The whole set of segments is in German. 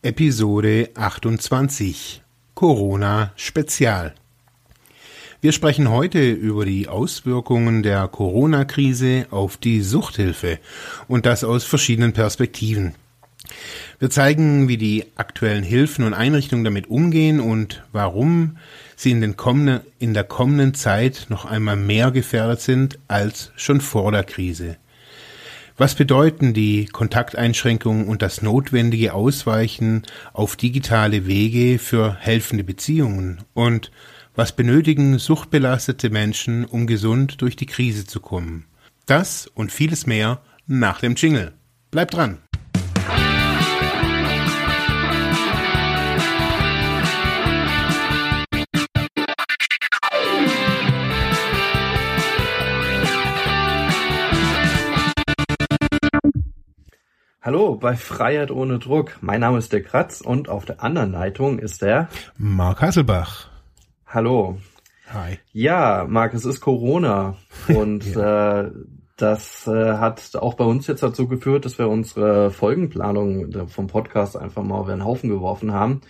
Episode 28 Corona Spezial. Wir sprechen heute über die Auswirkungen der Corona-Krise auf die Suchthilfe und das aus verschiedenen Perspektiven. Wir zeigen, wie die aktuellen Hilfen und Einrichtungen damit umgehen und warum sie in, den kommenden, in der kommenden Zeit noch einmal mehr gefährdet sind als schon vor der Krise. Was bedeuten die Kontakteinschränkungen und das notwendige Ausweichen auf digitale Wege für helfende Beziehungen? Und was benötigen suchtbelastete Menschen, um gesund durch die Krise zu kommen? Das und vieles mehr nach dem Jingle. Bleibt dran! Hallo bei Freiheit ohne Druck. Mein Name ist der Kratz und auf der anderen Leitung ist der Mark Hasselbach. Hallo. Hi. Ja, Marc, es ist Corona und ja. äh, das äh, hat auch bei uns jetzt dazu geführt, dass wir unsere Folgenplanung vom Podcast einfach mal über den Haufen geworfen haben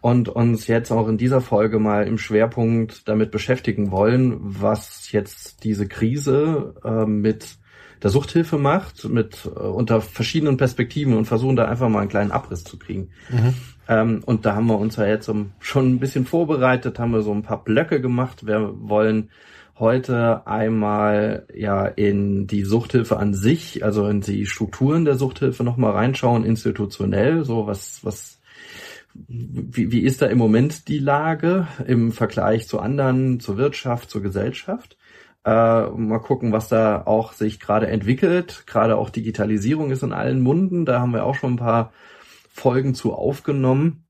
und uns jetzt auch in dieser Folge mal im Schwerpunkt damit beschäftigen wollen, was jetzt diese Krise äh, mit der Suchthilfe macht, mit äh, unter verschiedenen Perspektiven und versuchen da einfach mal einen kleinen Abriss zu kriegen. Mhm. Ähm, und da haben wir uns ja jetzt um, schon ein bisschen vorbereitet, haben wir so ein paar Blöcke gemacht. Wir wollen heute einmal ja in die Suchthilfe an sich, also in die Strukturen der Suchthilfe nochmal reinschauen, institutionell, so was, was wie, wie ist da im Moment die Lage im Vergleich zu anderen, zur Wirtschaft, zur Gesellschaft? Äh, mal gucken, was da auch sich gerade entwickelt. Gerade auch Digitalisierung ist in allen Munden. Da haben wir auch schon ein paar Folgen zu aufgenommen.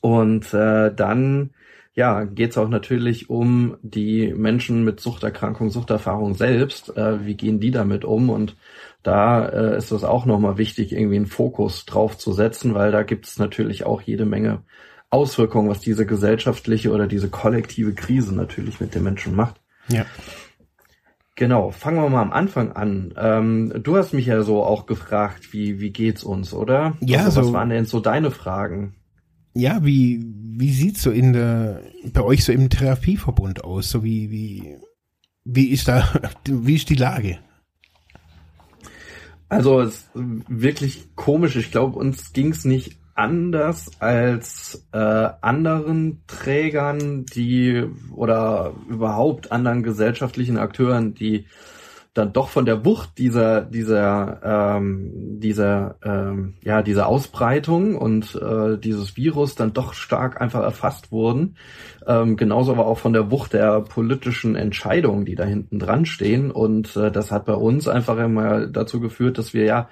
Und äh, dann ja, geht es auch natürlich um die Menschen mit Suchterkrankung, Suchterfahrung selbst. Äh, wie gehen die damit um? Und da äh, ist es auch nochmal wichtig, irgendwie einen Fokus drauf zu setzen, weil da gibt es natürlich auch jede Menge Auswirkungen, was diese gesellschaftliche oder diese kollektive Krise natürlich mit den Menschen macht. Ja. Genau, fangen wir mal am Anfang an. Ähm, du hast mich ja so auch gefragt, wie, wie geht's uns, oder? Ja, also, was so, waren denn so deine Fragen? Ja, wie, wie sieht's so in der, bei euch so im Therapieverbund aus? So wie, wie, wie ist da, wie ist die Lage? Also, es ist wirklich komisch. Ich glaube, uns ging's nicht anders als äh, anderen Trägern, die oder überhaupt anderen gesellschaftlichen Akteuren, die dann doch von der Wucht dieser dieser ähm, dieser ähm, ja dieser Ausbreitung und äh, dieses Virus dann doch stark einfach erfasst wurden. Ähm, genauso aber auch von der Wucht der politischen Entscheidungen, die da hinten dran stehen. Und äh, das hat bei uns einfach immer dazu geführt, dass wir ja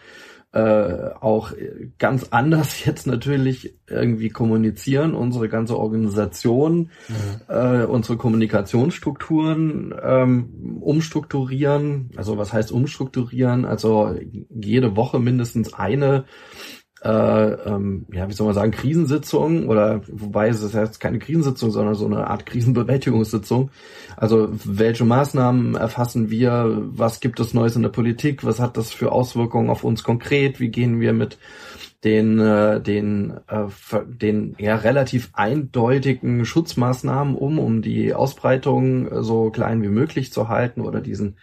äh, auch ganz anders jetzt natürlich irgendwie kommunizieren, unsere ganze Organisation, mhm. äh, unsere Kommunikationsstrukturen ähm, umstrukturieren. Also was heißt umstrukturieren? Also jede Woche mindestens eine äh, ähm, ja, wie soll man sagen, Krisensitzung oder wobei es ist jetzt keine Krisensitzung, sondern so eine Art Krisenbewältigungssitzung. Also welche Maßnahmen erfassen wir? Was gibt es Neues in der Politik? Was hat das für Auswirkungen auf uns konkret? Wie gehen wir mit den äh, den äh, den ja relativ eindeutigen Schutzmaßnahmen um, um die Ausbreitung äh, so klein wie möglich zu halten oder diesen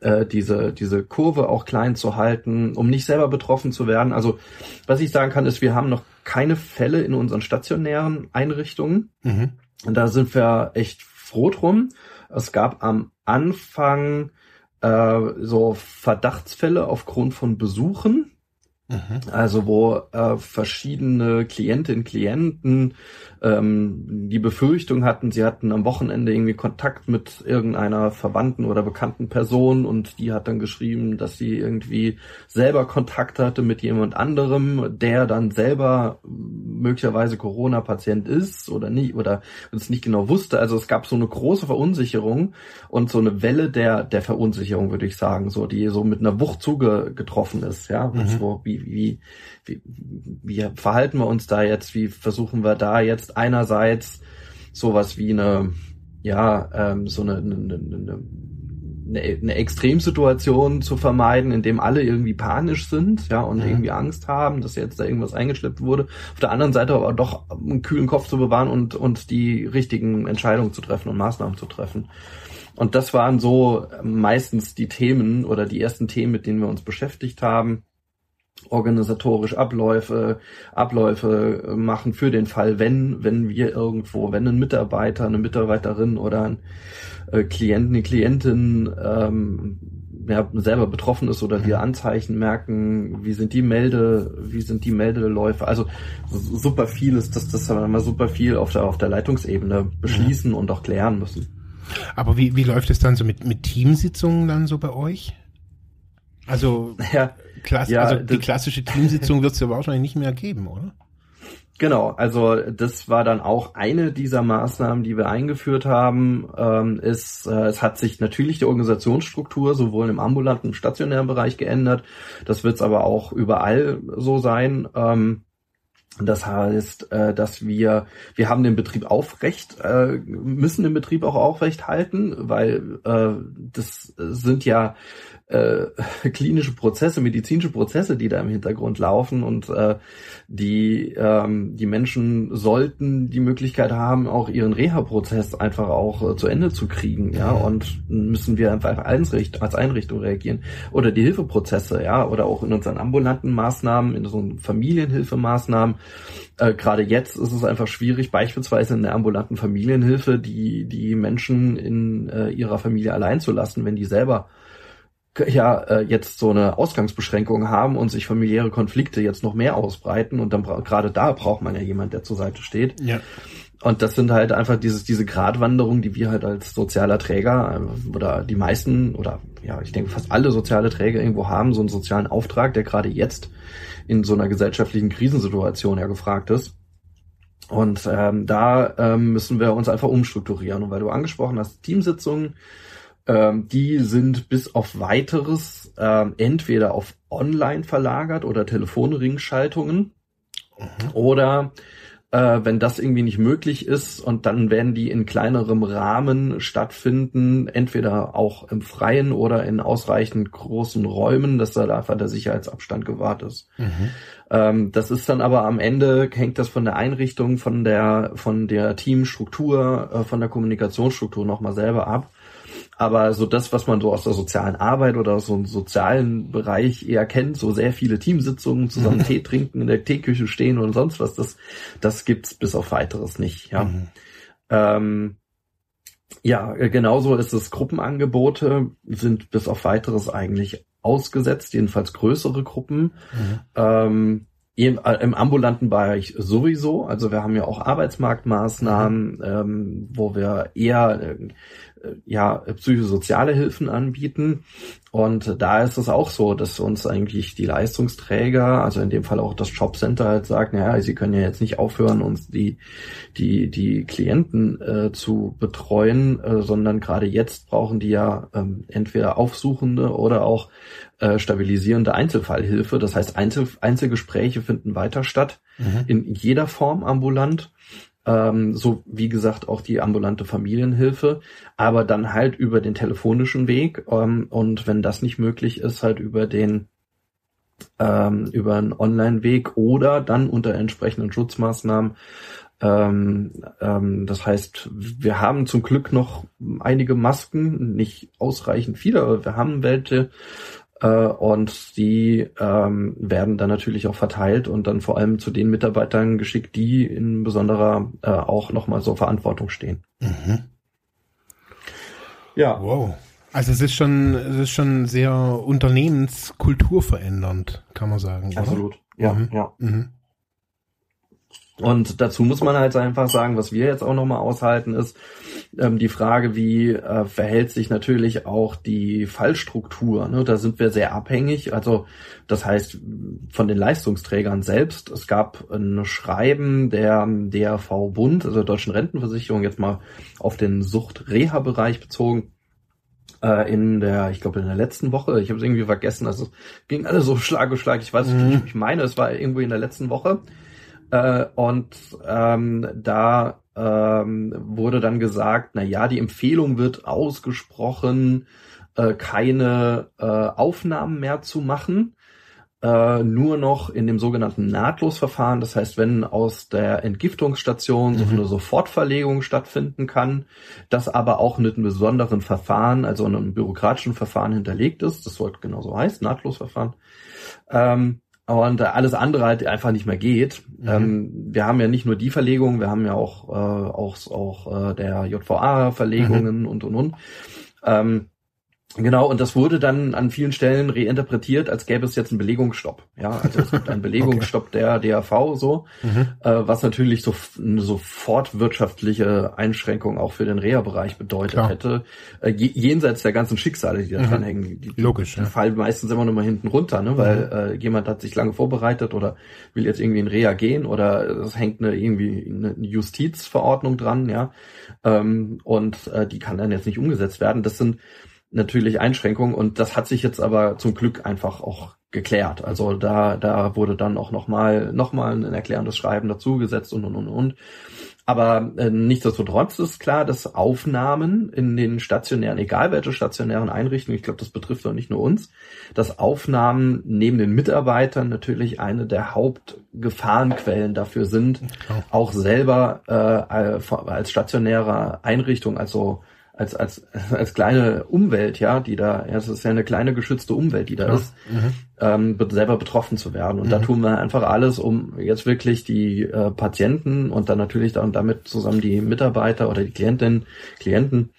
äh, diese, diese Kurve auch klein zu halten, um nicht selber betroffen zu werden. Also was ich sagen kann, ist, wir haben noch keine Fälle in unseren stationären Einrichtungen. Mhm. Und da sind wir echt froh drum. Es gab am Anfang äh, so Verdachtsfälle aufgrund von Besuchen Mhm. Also wo äh, verschiedene Klientinnen, Klienten ähm, die Befürchtung hatten, sie hatten am Wochenende irgendwie Kontakt mit irgendeiner verwandten oder bekannten Person und die hat dann geschrieben, dass sie irgendwie selber Kontakt hatte mit jemand anderem, der dann selber möglicherweise Corona-Patient ist oder nicht oder es nicht genau wusste. Also es gab so eine große Verunsicherung und so eine Welle der der Verunsicherung, würde ich sagen, so die so mit einer Wucht zugetroffen ist, ja, mhm. so wie wie, wie, wie verhalten wir uns da jetzt? Wie versuchen wir da jetzt einerseits sowas wie eine, ja, ähm, so eine, eine, eine eine, Extremsituation zu vermeiden, in dem alle irgendwie panisch sind, ja, und mhm. irgendwie Angst haben, dass jetzt da irgendwas eingeschleppt wurde. Auf der anderen Seite aber doch einen kühlen Kopf zu bewahren und, und die richtigen Entscheidungen zu treffen und Maßnahmen zu treffen. Und das waren so meistens die Themen oder die ersten Themen, mit denen wir uns beschäftigt haben organisatorisch Abläufe, Abläufe machen für den Fall, wenn, wenn wir irgendwo, wenn ein Mitarbeiter, eine Mitarbeiterin oder ein äh, Klient, eine Klientin ähm, ja, selber betroffen ist oder wir Anzeichen merken, wie sind die Melde, wie sind die Meldeläufe. Also super viel ist, dass das haben wir super viel auf der auf der Leitungsebene beschließen und auch klären müssen. Aber wie, wie läuft es dann so mit, mit Teamsitzungen dann so bei euch? Also, ja, klass ja, also die klassische Teamsitzung wird es ja wahrscheinlich nicht mehr geben, oder? Genau, also das war dann auch eine dieser Maßnahmen, die wir eingeführt haben. Ähm, ist, äh, es hat sich natürlich die Organisationsstruktur sowohl im ambulanten, im stationären Bereich geändert. Das wird es aber auch überall so sein. Ähm, das heißt, äh, dass wir, wir haben den Betrieb aufrecht, äh, müssen den Betrieb auch aufrecht halten, weil äh, das sind ja äh, klinische Prozesse, medizinische Prozesse, die da im Hintergrund laufen und äh, die ähm, die Menschen sollten die Möglichkeit haben, auch ihren Reha-Prozess einfach auch äh, zu Ende zu kriegen, ja, und müssen wir einfach als Einrichtung reagieren oder die Hilfeprozesse, ja, oder auch in unseren ambulanten Maßnahmen, in so Familienhilfemaßnahmen. Äh, Gerade jetzt ist es einfach schwierig, beispielsweise in der ambulanten Familienhilfe die die Menschen in äh, ihrer Familie allein zu lassen, wenn die selber ja äh, jetzt so eine Ausgangsbeschränkung haben und sich familiäre Konflikte jetzt noch mehr ausbreiten und dann gerade da braucht man ja jemand, der zur Seite steht. Ja. Und das sind halt einfach dieses, diese Gratwanderung, die wir halt als sozialer Träger äh, oder die meisten oder ja, ich denke fast alle soziale Träger irgendwo haben, so einen sozialen Auftrag, der gerade jetzt in so einer gesellschaftlichen Krisensituation ja gefragt ist. Und ähm, da ähm, müssen wir uns einfach umstrukturieren. Und weil du angesprochen hast, Teamsitzungen, ähm, die sind bis auf weiteres ähm, entweder auf online verlagert oder Telefonringschaltungen mhm. oder äh, wenn das irgendwie nicht möglich ist und dann werden die in kleinerem Rahmen stattfinden, entweder auch im Freien oder in ausreichend großen Räumen, dass da einfach der Sicherheitsabstand gewahrt ist. Mhm. Ähm, das ist dann aber am Ende hängt das von der Einrichtung, von der von der Teamstruktur, äh, von der Kommunikationsstruktur nochmal selber ab. Aber so das, was man so aus der sozialen Arbeit oder aus so einem sozialen Bereich eher kennt, so sehr viele Teamsitzungen, zusammen Tee trinken, in der Teeküche stehen und sonst was, das, das gibt's bis auf weiteres nicht, ja. Mhm. Ähm, ja, genauso ist es. Gruppenangebote sind bis auf weiteres eigentlich ausgesetzt, jedenfalls größere Gruppen. Mhm. Ähm, im, äh, im ambulanten Bereich sowieso. Also wir haben ja auch Arbeitsmarktmaßnahmen, mhm. ähm, wo wir eher äh, äh, ja, psychosoziale Hilfen anbieten. Und da ist es auch so, dass uns eigentlich die Leistungsträger, also in dem Fall auch das Jobcenter halt sagt, naja, sie können ja jetzt nicht aufhören, uns die, die, die Klienten äh, zu betreuen, äh, sondern gerade jetzt brauchen die ja ähm, entweder aufsuchende oder auch äh, stabilisierende Einzelfallhilfe. Das heißt, Einzel Einzelgespräche finden weiter statt, mhm. in jeder Form ambulant ähm, so wie gesagt auch die ambulante Familienhilfe, aber dann halt über den telefonischen Weg ähm, und wenn das nicht möglich ist, halt über den ähm, über einen Online-Weg oder dann unter entsprechenden Schutzmaßnahmen. Ähm, ähm, das heißt, wir haben zum Glück noch einige Masken, nicht ausreichend viele, aber wir haben welche und die ähm, werden dann natürlich auch verteilt und dann vor allem zu den Mitarbeitern geschickt, die in besonderer äh, auch nochmal so Verantwortung stehen. Mhm. Ja. Wow. Also es ist schon, es ist schon sehr unternehmenskulturverändernd, kann man sagen. Absolut. Oder? Ja, mhm. ja. Mhm. Und dazu muss man halt einfach sagen, was wir jetzt auch nochmal aushalten, ist ähm, die Frage, wie äh, verhält sich natürlich auch die Fallstruktur. Ne? Da sind wir sehr abhängig. Also das heißt von den Leistungsträgern selbst. Es gab ein Schreiben der DRV Bund, also der Deutschen Rentenversicherung, jetzt mal auf den Sucht-Reha-Bereich bezogen äh, in der, ich glaube in der letzten Woche, ich habe es irgendwie vergessen, also ging alles so Schlag und Schlag, ich weiß nicht, mhm. ich meine, es war irgendwo in der letzten Woche, äh, und ähm, da ähm, wurde dann gesagt, na ja, die Empfehlung wird ausgesprochen, äh, keine äh, Aufnahmen mehr zu machen, äh, nur noch in dem sogenannten Nahtlosverfahren. Das heißt, wenn aus der Entgiftungsstation mhm. so eine Sofortverlegung stattfinden kann, das aber auch mit einem besonderen Verfahren, also einem bürokratischen Verfahren hinterlegt ist, das sollte genauso heißen, Nahtlosverfahren, ähm, und alles andere halt einfach nicht mehr geht. Mhm. Ähm, wir haben ja nicht nur die Verlegung, wir haben ja auch äh, auch auch äh, der JVA Verlegungen mhm. und und und. Ähm, Genau, und das wurde dann an vielen Stellen reinterpretiert, als gäbe es jetzt einen Belegungsstopp. Ja, also es gibt einen Belegungsstopp okay. der DAV so, mhm. äh, was natürlich so eine sofort wirtschaftliche Einschränkung auch für den Reha-Bereich bedeutet Klar. hätte, äh, jenseits der ganzen Schicksale, die da mhm. dranhängen. Die, Logisch. Die ja. fallen meistens immer nur mal hinten runter, ne, weil mhm. äh, jemand hat sich lange vorbereitet oder will jetzt irgendwie in Reha gehen oder es hängt eine irgendwie eine Justizverordnung dran, ja, ähm, und äh, die kann dann jetzt nicht umgesetzt werden. Das sind natürlich Einschränkungen und das hat sich jetzt aber zum Glück einfach auch geklärt. Also da, da wurde dann auch nochmal noch mal ein erklärendes Schreiben dazugesetzt und und und und. Aber äh, nichtsdestotrotz ist klar, dass Aufnahmen in den stationären, egal welche stationären Einrichtungen, ich glaube, das betrifft doch nicht nur uns, dass Aufnahmen neben den Mitarbeitern natürlich eine der Hauptgefahrenquellen dafür sind, auch selber äh, als stationäre Einrichtung, also als, als, als kleine Umwelt, ja, die da, ja, es ist ja eine kleine geschützte Umwelt, die da ja. ist, mhm. ähm, selber betroffen zu werden. Und mhm. da tun wir einfach alles, um jetzt wirklich die äh, Patienten und dann natürlich dann damit zusammen die Mitarbeiter oder die Klientinnen, Klienten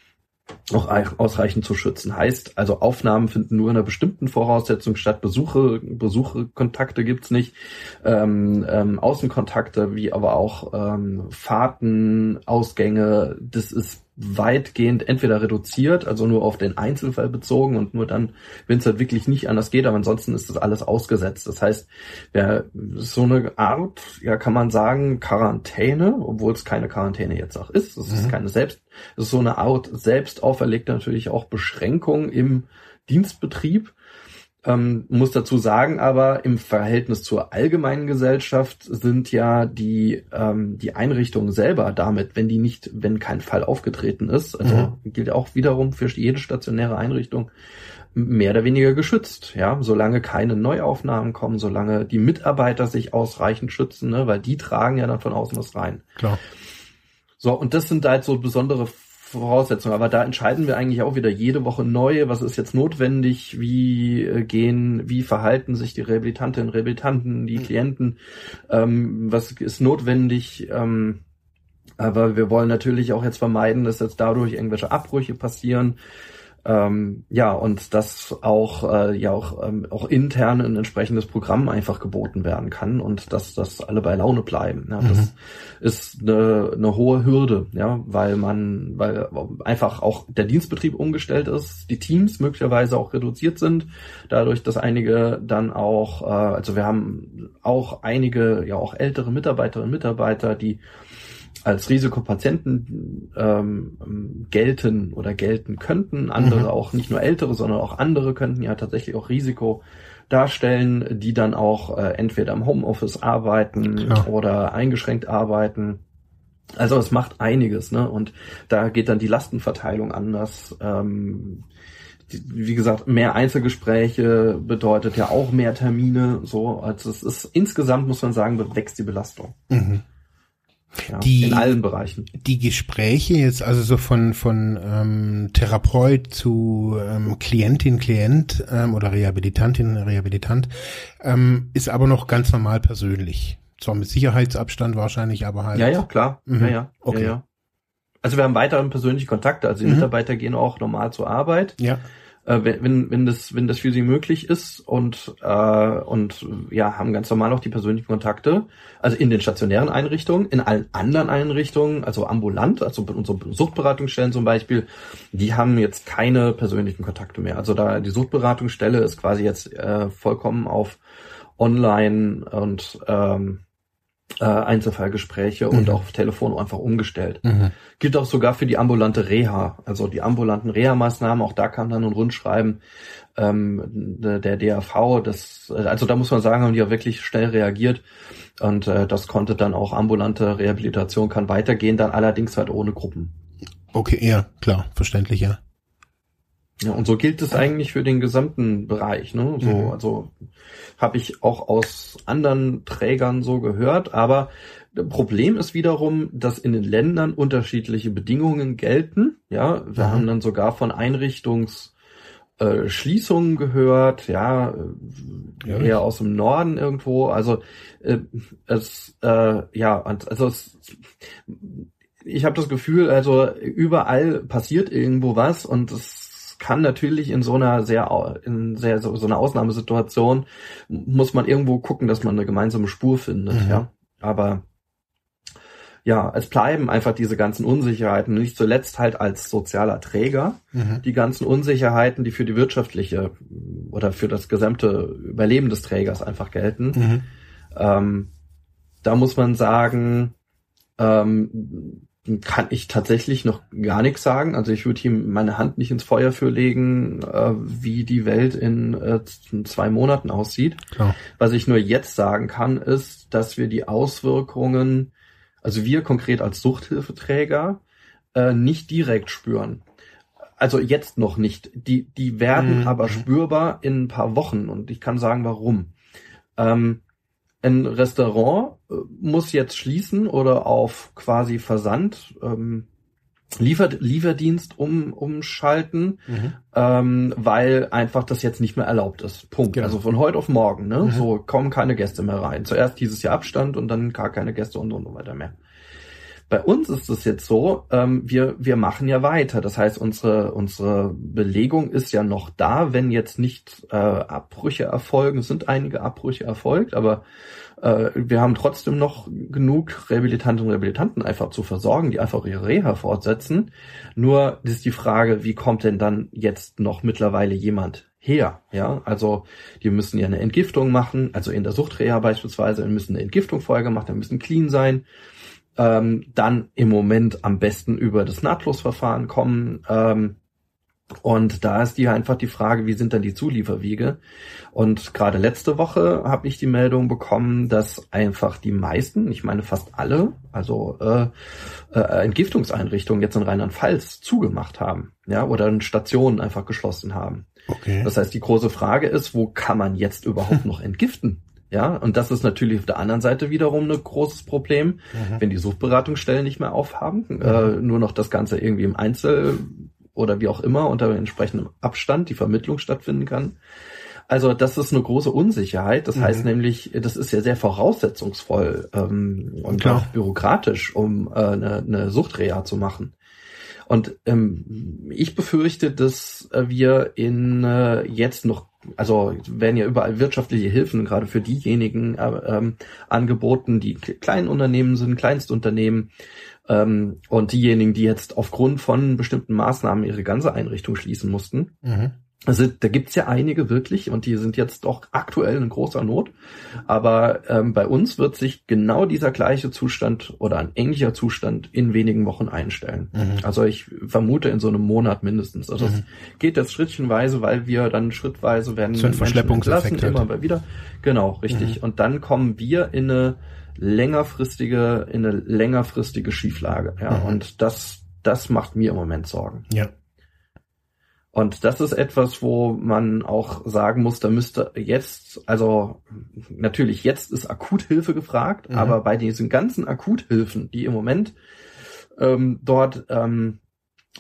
auch ausreichend zu schützen. Heißt, also Aufnahmen finden nur in einer bestimmten Voraussetzung statt. Besuche, Besuche, Kontakte gibt's nicht, ähm, ähm, Außenkontakte, wie aber auch ähm, Fahrten, Ausgänge. Das ist weitgehend entweder reduziert, also nur auf den Einzelfall bezogen und nur dann, wenn es halt wirklich nicht anders geht, aber ansonsten ist das alles ausgesetzt. Das heißt, ja, so eine Art, ja, kann man sagen, Quarantäne, obwohl es keine Quarantäne jetzt auch ist. Es mhm. ist keine selbst, es ist so eine Art selbst auferlegte natürlich auch Beschränkung im Dienstbetrieb ähm, muss dazu sagen, aber im Verhältnis zur allgemeinen Gesellschaft sind ja die ähm, die Einrichtungen selber damit, wenn die nicht, wenn kein Fall aufgetreten ist, also mhm. gilt auch wiederum für jede stationäre Einrichtung mehr oder weniger geschützt, ja, solange keine Neuaufnahmen kommen, solange die Mitarbeiter sich ausreichend schützen, ne, weil die tragen ja dann von außen was rein. Klar. So, und das sind halt so besondere Voraussetzungen. Aber da entscheiden wir eigentlich auch wieder jede Woche neu, was ist jetzt notwendig, wie äh, gehen, wie verhalten sich die Rehabilitantinnen, Rehabilitanten, die mhm. Klienten, ähm, was ist notwendig. Ähm, aber wir wollen natürlich auch jetzt vermeiden, dass jetzt dadurch irgendwelche Abbrüche passieren. Ähm, ja, und dass auch, äh, ja auch, ähm, auch intern ein entsprechendes Programm einfach geboten werden kann und dass das alle bei Laune bleiben. Ja, mhm. Das ist eine, eine hohe Hürde, ja, weil man, weil einfach auch der Dienstbetrieb umgestellt ist, die Teams möglicherweise auch reduziert sind, dadurch, dass einige dann auch, äh, also wir haben auch einige, ja auch ältere Mitarbeiterinnen und Mitarbeiter, die als Risikopatienten ähm, gelten oder gelten könnten. Andere mhm. auch nicht nur ältere, sondern auch andere könnten ja tatsächlich auch Risiko darstellen, die dann auch äh, entweder im Homeoffice arbeiten Klar. oder eingeschränkt arbeiten. Also es macht einiges, ne? Und da geht dann die Lastenverteilung anders. Ähm, wie gesagt, mehr Einzelgespräche bedeutet ja auch mehr Termine. So, also es ist insgesamt muss man sagen, wächst die Belastung. Mhm. Ja, die, in allen Bereichen. Die Gespräche jetzt also so von von ähm, Therapeut zu ähm, Klientin, Klient ähm, oder Rehabilitantin, Rehabilitant ähm, ist aber noch ganz normal persönlich. Zwar mit Sicherheitsabstand wahrscheinlich, aber halt. Ja, ja, klar. Mhm. Ja, ja. Okay. Ja, ja. Also wir haben weiterhin persönliche Kontakte. Also die mhm. Mitarbeiter gehen auch normal zur Arbeit. Ja äh, wenn, wenn, das, wenn das für sie möglich ist und, äh, und ja, haben ganz normal auch die persönlichen Kontakte. Also in den stationären Einrichtungen, in allen anderen Einrichtungen, also ambulant, also unsere Suchtberatungsstellen zum Beispiel, die haben jetzt keine persönlichen Kontakte mehr. Also da die Suchtberatungsstelle ist quasi jetzt äh, vollkommen auf online und ähm, äh, Einzelfallgespräche mhm. und auch auf Telefon einfach umgestellt. Mhm. Gilt auch sogar für die ambulante Reha, also die ambulanten Reha-Maßnahmen, auch da kam dann ein Rundschreiben ähm, der DAV, das, also da muss man sagen, haben die ja wirklich schnell reagiert und äh, das konnte dann auch ambulante Rehabilitation kann weitergehen, dann allerdings halt ohne Gruppen. Okay, ja, klar, verständlich, ja. Ja, und so gilt es eigentlich für den gesamten Bereich. Ne? So, mhm. also habe ich auch aus anderen Trägern so gehört. Aber Problem ist wiederum, dass in den Ländern unterschiedliche Bedingungen gelten. Ja, wir mhm. haben dann sogar von Einrichtungs äh, Schließungen gehört, ja, ja, eher aus dem Norden irgendwo. Also äh, es, äh, ja, also es, ich habe das Gefühl, also überall passiert irgendwo was und es kann natürlich in so einer sehr in sehr so, so einer Ausnahmesituation muss man irgendwo gucken, dass man eine gemeinsame Spur findet, mhm. ja. Aber ja, es bleiben einfach diese ganzen Unsicherheiten, nicht zuletzt halt als sozialer Träger, mhm. die ganzen Unsicherheiten, die für die wirtschaftliche oder für das gesamte Überleben des Trägers einfach gelten. Mhm. Ähm, da muss man sagen, ähm, kann ich tatsächlich noch gar nichts sagen. Also ich würde ihm meine Hand nicht ins Feuer für legen, äh, wie die Welt in äh, zwei Monaten aussieht. Klar. Was ich nur jetzt sagen kann, ist, dass wir die Auswirkungen also wir konkret als Suchthilfeträger, äh, nicht direkt spüren. Also jetzt noch nicht. Die, die werden mhm. aber mhm. spürbar in ein paar Wochen und ich kann sagen, warum. Ähm, ein Restaurant äh, muss jetzt schließen oder auf quasi Versand ähm, Liefer Lieferdienst um, umschalten, mhm. ähm, weil einfach das jetzt nicht mehr erlaubt ist. Punkt. Genau. Also von heute auf morgen. Ne? Mhm. So kommen keine Gäste mehr rein. Zuerst dieses Jahr Abstand und dann gar keine Gäste und so weiter mehr. Bei uns ist es jetzt so, ähm, wir, wir machen ja weiter. Das heißt, unsere, unsere Belegung ist ja noch da, wenn jetzt nicht äh, Abbrüche erfolgen. Es sind einige Abbrüche erfolgt, aber äh, wir haben trotzdem noch genug Rehabilitantinnen und Rehabilitanten einfach zu versorgen, die einfach ihre Reha fortsetzen. Nur ist die Frage, wie kommt denn dann jetzt noch mittlerweile jemand her. Ja, also die müssen ja eine Entgiftung machen, also in der Suchtreha beispielsweise, müssen eine Entgiftung vorher gemacht, dann müssen clean sein ähm, dann im Moment am besten über das Nahtlosverfahren kommen. Ähm, und da ist die einfach die Frage, wie sind dann die Zulieferwege? Und gerade letzte Woche habe ich die Meldung bekommen, dass einfach die meisten, ich meine fast alle, also äh, äh, Entgiftungseinrichtungen jetzt in Rheinland-Pfalz zugemacht haben, ja, oder Stationen einfach geschlossen haben. Okay. Das heißt, die große Frage ist, wo kann man jetzt überhaupt noch entgiften? Ja, und das ist natürlich auf der anderen Seite wiederum ein großes Problem, mhm. wenn die Suchtberatungsstellen nicht mehr aufhaben, mhm. äh, nur noch das Ganze irgendwie im Einzel oder wie auch immer unter entsprechendem Abstand die Vermittlung stattfinden kann. Also das ist eine große Unsicherheit. Das mhm. heißt nämlich, das ist ja sehr voraussetzungsvoll ähm, und Klar. auch bürokratisch, um äh, eine, eine Suchtreha zu machen. Und ähm, ich befürchte, dass wir in äh, jetzt noch also werden ja überall wirtschaftliche Hilfen gerade für diejenigen äh, ähm, angeboten, die kleinen Unternehmen sind, Kleinstunternehmen ähm, und diejenigen, die jetzt aufgrund von bestimmten Maßnahmen ihre ganze Einrichtung schließen mussten. Mhm. Also da gibt's ja einige wirklich und die sind jetzt doch aktuell in großer Not. Aber ähm, bei uns wird sich genau dieser gleiche Zustand oder ein ähnlicher Zustand in wenigen Wochen einstellen. Mhm. Also ich vermute in so einem Monat mindestens. Also mhm. das geht jetzt schrittchenweise, weil wir dann schrittweise werden so Verschleppungseffekt immer mal wieder. Genau, richtig. Mhm. Und dann kommen wir in eine längerfristige, in eine längerfristige Schieflage. Ja, mhm. und das, das macht mir im Moment Sorgen. Ja. Und das ist etwas, wo man auch sagen muss, da müsste jetzt, also natürlich jetzt ist Akuthilfe gefragt, mhm. aber bei diesen ganzen Akuthilfen, die im Moment ähm, dort ähm,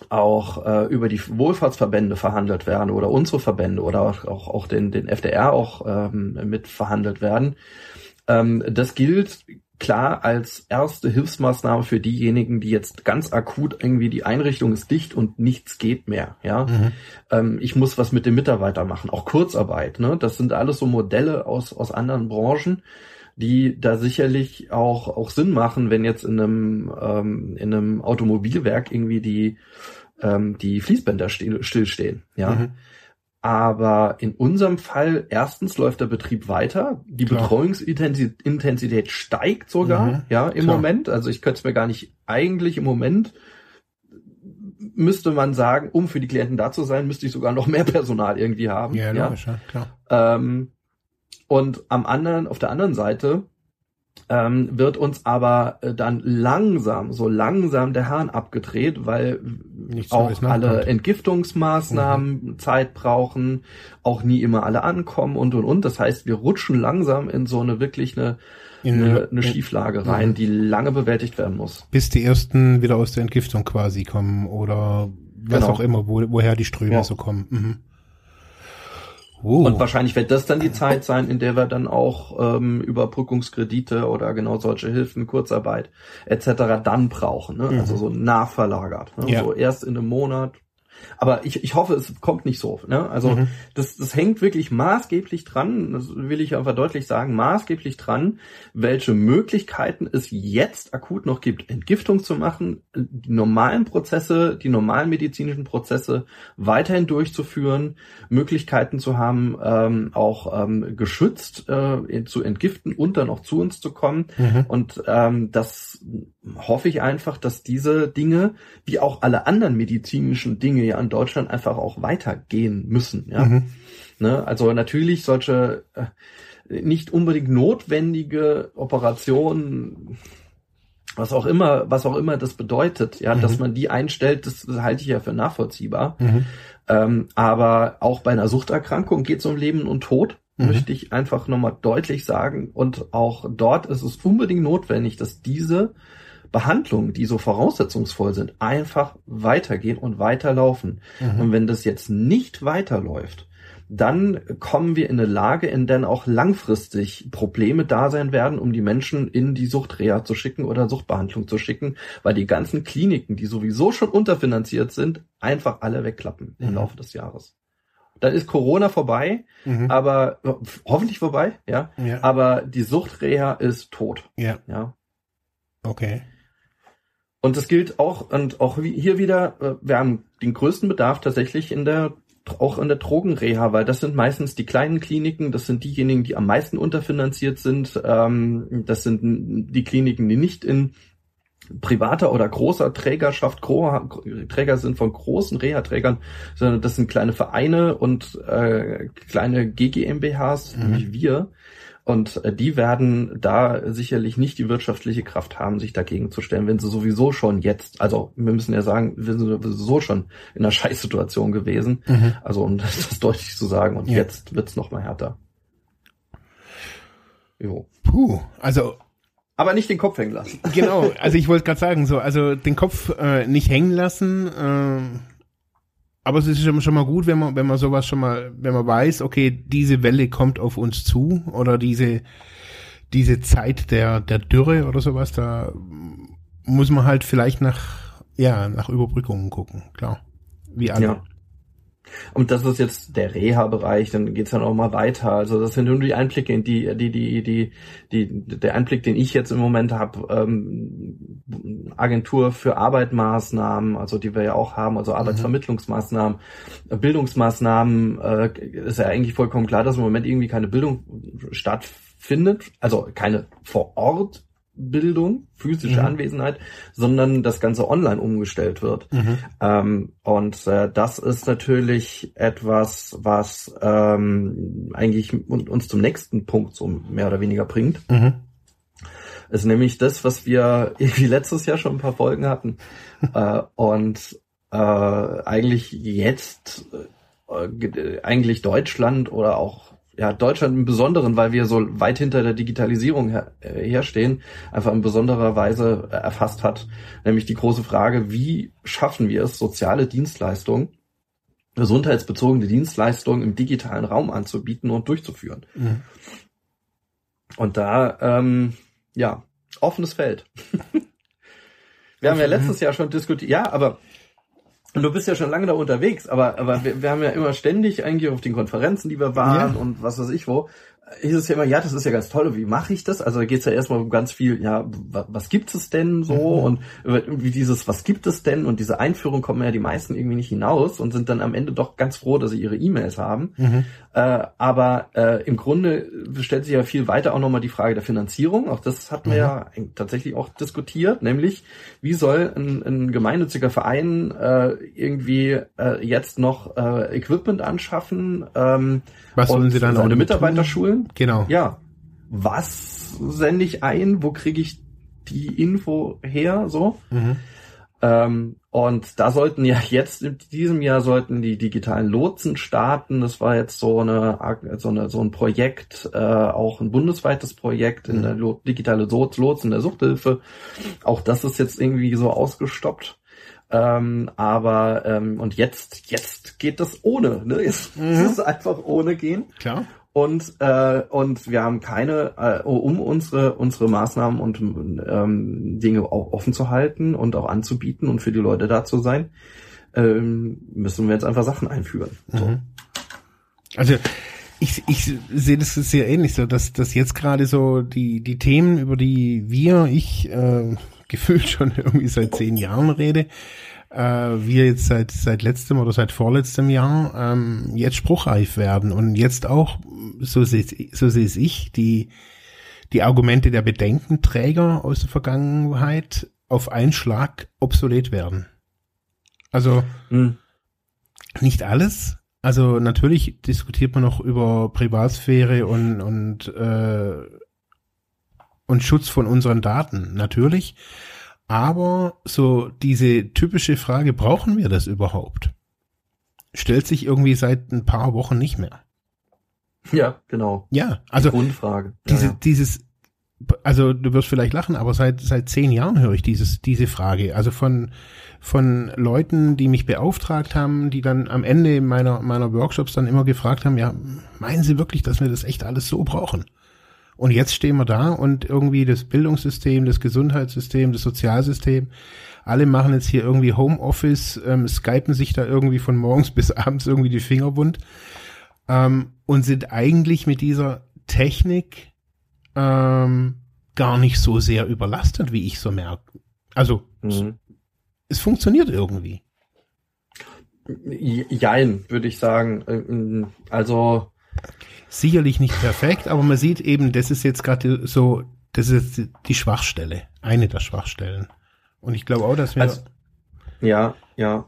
auch äh, über die Wohlfahrtsverbände verhandelt werden oder unsere Verbände oder auch, auch, den, den FDR auch ähm, mit verhandelt werden, ähm, das gilt klar als erste Hilfsmaßnahme für diejenigen, die jetzt ganz akut irgendwie die Einrichtung ist dicht und nichts geht mehr. Ja, mhm. ähm, ich muss was mit dem Mitarbeiter machen, auch Kurzarbeit. Ne, das sind alles so Modelle aus aus anderen Branchen, die da sicherlich auch auch Sinn machen, wenn jetzt in einem ähm, in einem Automobilwerk irgendwie die ähm, die Fließbänder still, stillstehen. Ja. Mhm. Aber in unserem Fall, erstens läuft der Betrieb weiter, die Klar. Betreuungsintensität steigt sogar, mhm. ja, im Klar. Moment. Also ich könnte es mir gar nicht eigentlich im Moment müsste man sagen, um für die Klienten da zu sein, müsste ich sogar noch mehr Personal irgendwie haben. Ja, logisch, ja. klar. Ähm, und am anderen, auf der anderen Seite ähm, wird uns aber äh, dann langsam, so langsam der Hahn abgedreht, weil Nichts auch alle Entgiftungsmaßnahmen mhm. Zeit brauchen, auch nie immer alle ankommen und und und. Das heißt, wir rutschen langsam in so eine wirklich eine, eine, eine Schieflage rein, die lange bewältigt werden muss. Bis die ersten wieder aus der Entgiftung quasi kommen oder was genau. auch immer, wo, woher die Ströme ja. so kommen. Mhm. Oh. Und wahrscheinlich wird das dann die Zeit sein, in der wir dann auch ähm, Überbrückungskredite oder genau solche Hilfen, Kurzarbeit etc. dann brauchen. Ne? Also mhm. Also so nachverlagert. Ne? Ja. So erst in einem Monat, aber ich, ich hoffe, es kommt nicht so. Ne? Also mhm. das, das hängt wirklich maßgeblich dran, das will ich einfach deutlich sagen, maßgeblich dran, welche Möglichkeiten es jetzt akut noch gibt, Entgiftung zu machen, die normalen Prozesse, die normalen medizinischen Prozesse weiterhin durchzuführen, Möglichkeiten zu haben, ähm, auch ähm, geschützt äh, zu entgiften und dann auch zu uns zu kommen. Mhm. Und ähm, das hoffe ich einfach, dass diese Dinge, wie auch alle anderen medizinischen Dinge ja in Deutschland einfach auch weitergehen müssen. Ja? Mhm. Ne? Also natürlich solche äh, nicht unbedingt notwendige Operationen, was auch immer, was auch immer das bedeutet, ja, mhm. dass man die einstellt, das, das, halte ich ja für nachvollziehbar. Mhm. Ähm, aber auch bei einer Suchterkrankung geht es um Leben und Tod mhm. möchte ich einfach nochmal deutlich sagen. Und auch dort ist es unbedingt notwendig, dass diese Behandlungen, die so voraussetzungsvoll sind, einfach weitergehen und weiterlaufen. Mhm. Und wenn das jetzt nicht weiterläuft, dann kommen wir in eine Lage, in der auch langfristig Probleme da sein werden, um die Menschen in die Suchtreha zu schicken oder Suchtbehandlung zu schicken, weil die ganzen Kliniken, die sowieso schon unterfinanziert sind, einfach alle wegklappen im mhm. Laufe des Jahres. Dann ist Corona vorbei, mhm. aber hoffentlich vorbei, ja. ja. Aber die Suchtreha ist tot. Ja. Ja. Okay. Und das gilt auch, und auch hier wieder, äh, wir haben den größten Bedarf tatsächlich in der, auch in der Drogenreha, weil das sind meistens die kleinen Kliniken, das sind diejenigen, die am meisten unterfinanziert sind, ähm, das sind die Kliniken, die nicht in privater oder großer Trägerschaft, Träger sind von großen Reha-Trägern, sondern das sind kleine Vereine und äh, kleine GGMBHs, mhm. nämlich wir, und äh, die werden da sicherlich nicht die wirtschaftliche Kraft haben, sich dagegen zu stellen, wenn sie sowieso schon jetzt, also wir müssen ja sagen, wir sind sowieso schon in einer Scheißsituation gewesen. Mhm. Also um das deutlich zu sagen, und ja. jetzt wird's noch mal härter. Jo. Puh, also aber nicht den Kopf hängen lassen. Genau, also ich wollte gerade sagen, so, also den Kopf äh, nicht hängen lassen. Äh, aber es ist schon mal gut, wenn man, wenn man sowas schon mal, wenn man weiß, okay, diese Welle kommt auf uns zu oder diese, diese Zeit der, der Dürre oder sowas, da muss man halt vielleicht nach, ja, nach Überbrückungen gucken, klar. Wie alle. Ja. Und das ist jetzt der Reha-Bereich, dann geht's dann auch mal weiter. Also das sind nur die Einblicke, in die, die, die, die, die, der Einblick, den ich jetzt im Moment habe, ähm, Agentur für Arbeitmaßnahmen, also die wir ja auch haben, also Arbeitsvermittlungsmaßnahmen, Bildungsmaßnahmen, äh, ist ja eigentlich vollkommen klar, dass im Moment irgendwie keine Bildung stattfindet, also keine vor Ort Bildung, physische mhm. Anwesenheit, sondern das Ganze online umgestellt wird. Mhm. Ähm, und äh, das ist natürlich etwas, was ähm, eigentlich uns zum nächsten Punkt so mehr oder weniger bringt. Mhm. Ist nämlich das, was wir irgendwie letztes Jahr schon ein paar Folgen hatten. äh, und äh, eigentlich jetzt äh, eigentlich Deutschland oder auch ja, Deutschland im Besonderen, weil wir so weit hinter der Digitalisierung her, äh, herstehen, einfach in besonderer Weise äh, erfasst hat. Nämlich die große Frage, wie schaffen wir es, soziale Dienstleistungen, gesundheitsbezogene Dienstleistungen im digitalen Raum anzubieten und durchzuführen. Mhm. Und da, ähm, ja, offenes Feld. wir haben ja letztes Jahr schon diskutiert, ja, aber und du bist ja schon lange da unterwegs, aber, aber wir, wir haben ja immer ständig eigentlich auf den Konferenzen, die wir waren ja. und was weiß ich wo, hieß es ja immer, ja, das ist ja ganz toll, wie mache ich das? Also da geht's ja erstmal um ganz viel, ja, was, was gibt es denn so? Mhm. Und irgendwie dieses, was gibt es denn? Und diese Einführung kommen ja die meisten irgendwie nicht hinaus und sind dann am Ende doch ganz froh, dass sie ihre E-Mails haben. Mhm. Äh, aber äh, im Grunde stellt sich ja viel weiter auch nochmal die Frage der Finanzierung. Auch das hatten wir mhm. ja tatsächlich auch diskutiert, nämlich wie soll ein, ein gemeinnütziger Verein äh, irgendwie äh, jetzt noch äh, Equipment anschaffen? Ähm, was sollen sie dann seine Mitarbeiter schulen? Genau. Ja. Was sende ich ein, wo kriege ich die Info her, so. Mhm. Ähm, und da sollten ja jetzt in diesem Jahr sollten die digitalen Lotsen starten. Das war jetzt so eine so, eine, so ein Projekt, äh, auch ein bundesweites Projekt in der Lo digitale Lotsen der Suchthilfe. Auch das ist jetzt irgendwie so ausgestoppt. Ähm, aber ähm, und jetzt jetzt geht das ohne. Ne? Jetzt mhm. muss es einfach ohne gehen. Klar und äh, und wir haben keine, äh, um unsere unsere Maßnahmen und ähm, Dinge auch offen zu halten und auch anzubieten und für die Leute da zu sein, ähm, müssen wir jetzt einfach Sachen einführen. So. Mhm. Also ich, ich sehe das sehr ähnlich so, dass dass jetzt gerade so die die Themen, über die wir, ich äh, gefühlt schon irgendwie seit zehn Jahren rede, äh, wir jetzt seit seit letztem oder seit vorletztem Jahr ähm, jetzt spruchreif werden und jetzt auch, so sehe so sehe ich, die die Argumente der Bedenkenträger aus der Vergangenheit auf einen Schlag obsolet werden. Also hm. nicht alles. Also natürlich diskutiert man noch über Privatsphäre und und äh, und Schutz von unseren Daten natürlich. Aber so diese typische Frage, brauchen wir das überhaupt? Stellt sich irgendwie seit ein paar Wochen nicht mehr. Ja, genau. Ja, also Die Grundfrage. Diese, ja, ja. dieses, also du wirst vielleicht lachen, aber seit seit zehn Jahren höre ich dieses diese Frage. Also von von Leuten, die mich beauftragt haben, die dann am Ende meiner meiner Workshops dann immer gefragt haben, ja, meinen Sie wirklich, dass wir das echt alles so brauchen? Und jetzt stehen wir da und irgendwie das Bildungssystem, das Gesundheitssystem, das Sozialsystem, alle machen jetzt hier irgendwie Homeoffice, ähm, skypen sich da irgendwie von morgens bis abends irgendwie die Finger wund ähm, und sind eigentlich mit dieser Technik ähm, gar nicht so sehr überlastet, wie ich so merke. Also mhm. es funktioniert irgendwie. Jein, würde ich sagen. Ähm, also sicherlich nicht perfekt, aber man sieht eben, das ist jetzt gerade so, das ist die Schwachstelle, eine der Schwachstellen. Und ich glaube auch, dass wir. Also, ja, ja.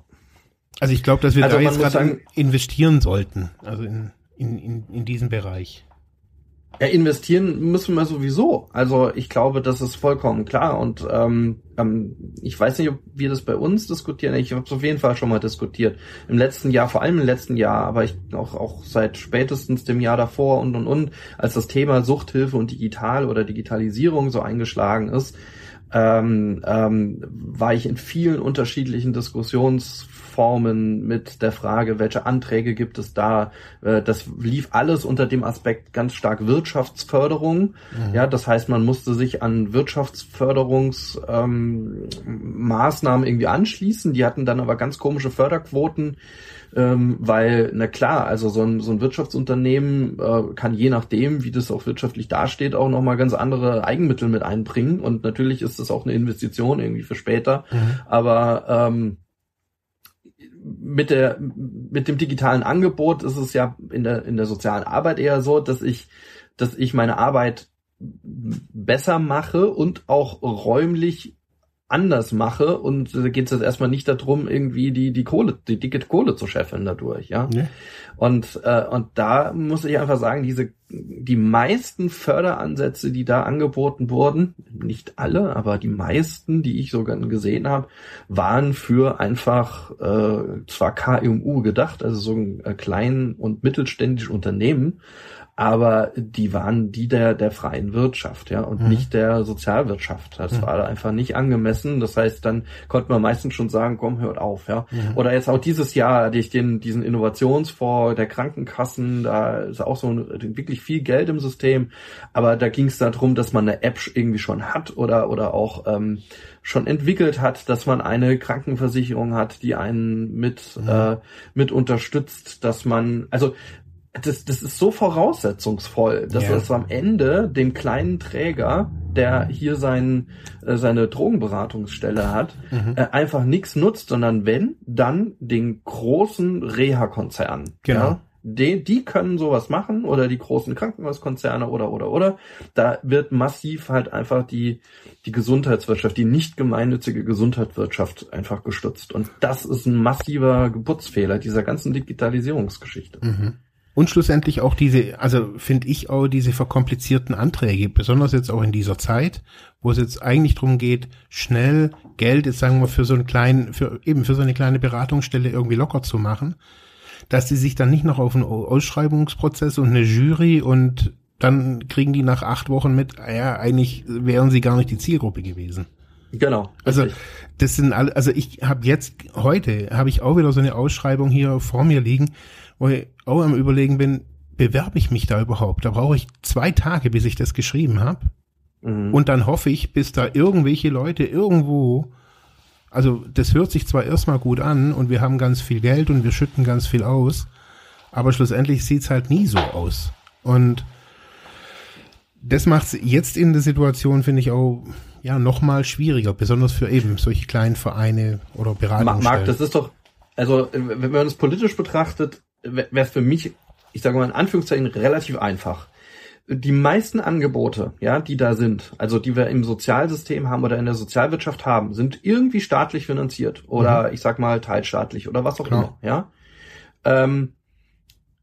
Also ich glaube, dass wir also da jetzt gerade investieren sollten, also in, in, in, in diesen Bereich. Ja, investieren müssen wir sowieso. Also ich glaube, das ist vollkommen klar. Und ähm, ähm, ich weiß nicht, ob wir das bei uns diskutieren. Ich habe es auf jeden Fall schon mal diskutiert. Im letzten Jahr, vor allem im letzten Jahr, aber ich auch, auch seit spätestens dem Jahr davor und und und, als das Thema Suchthilfe und digital oder Digitalisierung so eingeschlagen ist, ähm, ähm, war ich in vielen unterschiedlichen Diskussions Formen mit der Frage, welche Anträge gibt es da. Äh, das lief alles unter dem Aspekt ganz stark Wirtschaftsförderung. Mhm. Ja, das heißt, man musste sich an Wirtschaftsförderungsmaßnahmen ähm, irgendwie anschließen. Die hatten dann aber ganz komische Förderquoten. Ähm, weil, na klar, also so ein, so ein Wirtschaftsunternehmen äh, kann je nachdem, wie das auch wirtschaftlich dasteht, auch nochmal ganz andere Eigenmittel mit einbringen. Und natürlich ist das auch eine Investition irgendwie für später. Mhm. Aber ähm, mit der mit dem digitalen Angebot ist es ja in der in der sozialen Arbeit eher so, dass ich dass ich meine Arbeit besser mache und auch räumlich anders mache und da geht es jetzt erstmal nicht darum, irgendwie die die Kohle, die dicke Kohle zu scheffeln dadurch, ja. ja. Und äh, und da muss ich einfach sagen, diese die meisten Förderansätze, die da angeboten wurden, nicht alle, aber die meisten, die ich sogar gesehen habe, waren für einfach äh, zwar KMU gedacht, also so ein äh, klein und mittelständisches Unternehmen, aber die waren die der der freien Wirtschaft, ja, und mhm. nicht der Sozialwirtschaft. Das mhm. war einfach nicht angemessen. Das heißt, dann konnte man meistens schon sagen, komm, hört auf, ja. Mhm. Oder jetzt auch dieses Jahr hatte ich den diesen Innovationsfonds der Krankenkassen, da ist auch so ein, wirklich viel Geld im System, aber da ging es darum, dass man eine App irgendwie schon hat oder oder auch ähm, schon entwickelt hat, dass man eine Krankenversicherung hat, die einen mit mhm. äh, mit unterstützt, dass man also das, das ist so voraussetzungsvoll, dass ja. es am Ende dem kleinen Träger, der hier sein, äh, seine Drogenberatungsstelle hat, mhm. äh, einfach nichts nutzt, sondern wenn, dann den großen Reha-Konzern. Genau. Ja? Die, die können sowas machen oder die großen Krankenhauskonzerne oder oder oder. Da wird massiv halt einfach die die Gesundheitswirtschaft, die nicht gemeinnützige Gesundheitswirtschaft einfach gestützt. Und das ist ein massiver Geburtsfehler dieser ganzen Digitalisierungsgeschichte. Mhm. Und schlussendlich auch diese, also finde ich auch diese verkomplizierten Anträge, besonders jetzt auch in dieser Zeit, wo es jetzt eigentlich darum geht, schnell Geld, jetzt sagen wir für so einen kleinen, für eben für so eine kleine Beratungsstelle irgendwie locker zu machen, dass sie sich dann nicht noch auf einen Ausschreibungsprozess und eine Jury und dann kriegen die nach acht Wochen mit, ja, eigentlich wären sie gar nicht die Zielgruppe gewesen. Genau. Also das sind alle, also ich habe jetzt heute habe ich auch wieder so eine Ausschreibung hier vor mir liegen, wo ich auch am überlegen bin, bewerbe ich mich da überhaupt? Da brauche ich zwei Tage, bis ich das geschrieben habe. Mhm. Und dann hoffe ich, bis da irgendwelche Leute irgendwo, also das hört sich zwar erstmal gut an und wir haben ganz viel Geld und wir schütten ganz viel aus, aber schlussendlich sieht's halt nie so aus. Und das macht's jetzt in der Situation, finde ich auch, ja, noch mal schwieriger, besonders für eben solche kleinen Vereine oder Beratungsstellen. Marc, das ist doch, also wenn man es politisch betrachtet, wäre es für mich, ich sage mal in Anführungszeichen, relativ einfach. Die meisten Angebote, ja, die da sind, also die wir im Sozialsystem haben oder in der Sozialwirtschaft haben, sind irgendwie staatlich finanziert oder mhm. ich sag mal teilstaatlich oder was auch Klar. immer, ja. Ähm,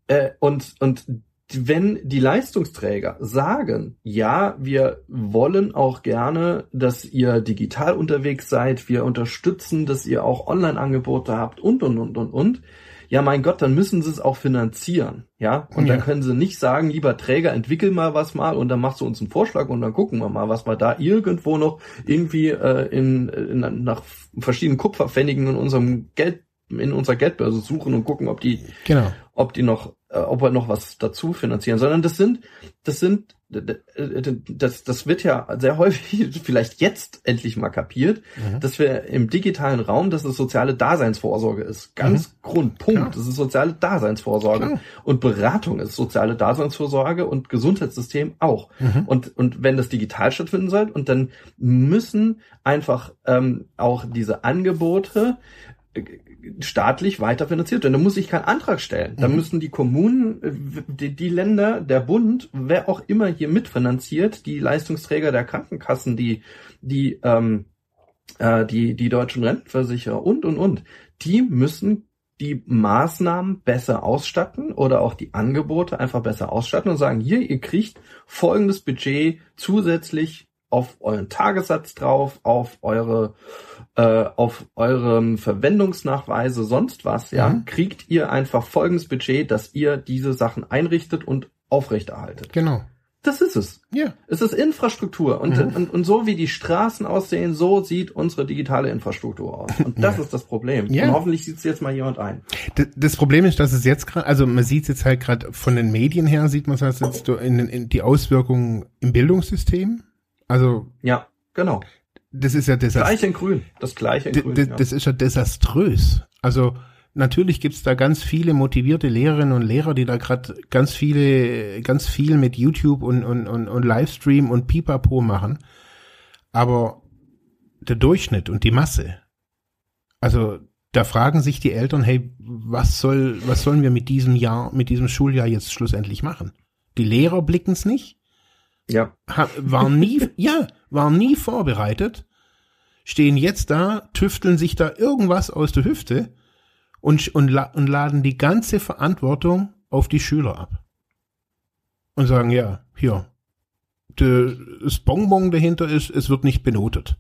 äh, und und wenn die Leistungsträger sagen, ja, wir wollen auch gerne, dass ihr digital unterwegs seid, wir unterstützen, dass ihr auch Online-Angebote habt und, und, und, und, und, ja, mein Gott, dann müssen sie es auch finanzieren, ja. Und ja. dann können sie nicht sagen, lieber Träger, entwickel mal was mal und dann machst du uns einen Vorschlag und dann gucken wir mal, was wir da irgendwo noch irgendwie äh, in, in nach verschiedenen Kupferpfennigen in unserem Geld in unserer Geldbörse suchen und gucken, ob die, genau. ob die noch ob wir noch was dazu finanzieren, sondern das sind, das sind, das, das wird ja sehr häufig, vielleicht jetzt endlich mal kapiert, mhm. dass wir im digitalen Raum, dass es soziale Daseinsvorsorge ist. Ganz mhm. Grundpunkt. Klar. Das ist soziale Daseinsvorsorge. Klar. Und Beratung ist soziale Daseinsvorsorge und Gesundheitssystem auch. Mhm. Und, und wenn das digital stattfinden soll, und dann müssen einfach ähm, auch diese Angebote staatlich weiterfinanziert werden. Da muss ich keinen Antrag stellen. Da mhm. müssen die Kommunen, äh, die, die, Länder, der Bund, wer auch immer hier mitfinanziert, die Leistungsträger der Krankenkassen, die, die, ähm, äh, die, die deutschen Rentenversicherer und, und, und, die müssen die Maßnahmen besser ausstatten oder auch die Angebote einfach besser ausstatten und sagen, hier, ihr kriegt folgendes Budget zusätzlich auf euren Tagessatz drauf, auf eure äh, auf eurem Verwendungsnachweise, sonst was, ja, mhm. kriegt ihr einfach folgendes Budget, dass ihr diese Sachen einrichtet und aufrechterhaltet. Genau. Das ist es. Ja. Es ist Infrastruktur. Und, mhm. und, und so wie die Straßen aussehen, so sieht unsere digitale Infrastruktur aus. Und das ja. ist das Problem. Ja. Und hoffentlich sieht es jetzt mal jemand ein. Das Problem ist, dass es jetzt gerade, also man sieht es jetzt halt gerade von den Medien her, sieht man es jetzt in, in die Auswirkungen im Bildungssystem. Also. Ja, genau. Das ist ja desaströs. Gleich in grün. Das gleiche in grün. Ja. Das ist ja desaströs. Also natürlich gibt's da ganz viele motivierte Lehrerinnen und Lehrer, die da gerade ganz viele, ganz viel mit YouTube und, und, und, und Livestream und Pipapo machen. Aber der Durchschnitt und die Masse, also da fragen sich die Eltern, hey, was soll, was sollen wir mit diesem Jahr, mit diesem Schuljahr jetzt schlussendlich machen? Die Lehrer blicken's nicht. Ja. waren nie, ja, waren nie vorbereitet, stehen jetzt da, tüfteln sich da irgendwas aus der Hüfte und, und, und laden die ganze Verantwortung auf die Schüler ab. Und sagen, ja, hier, das Bonbon dahinter ist, es wird nicht benotet.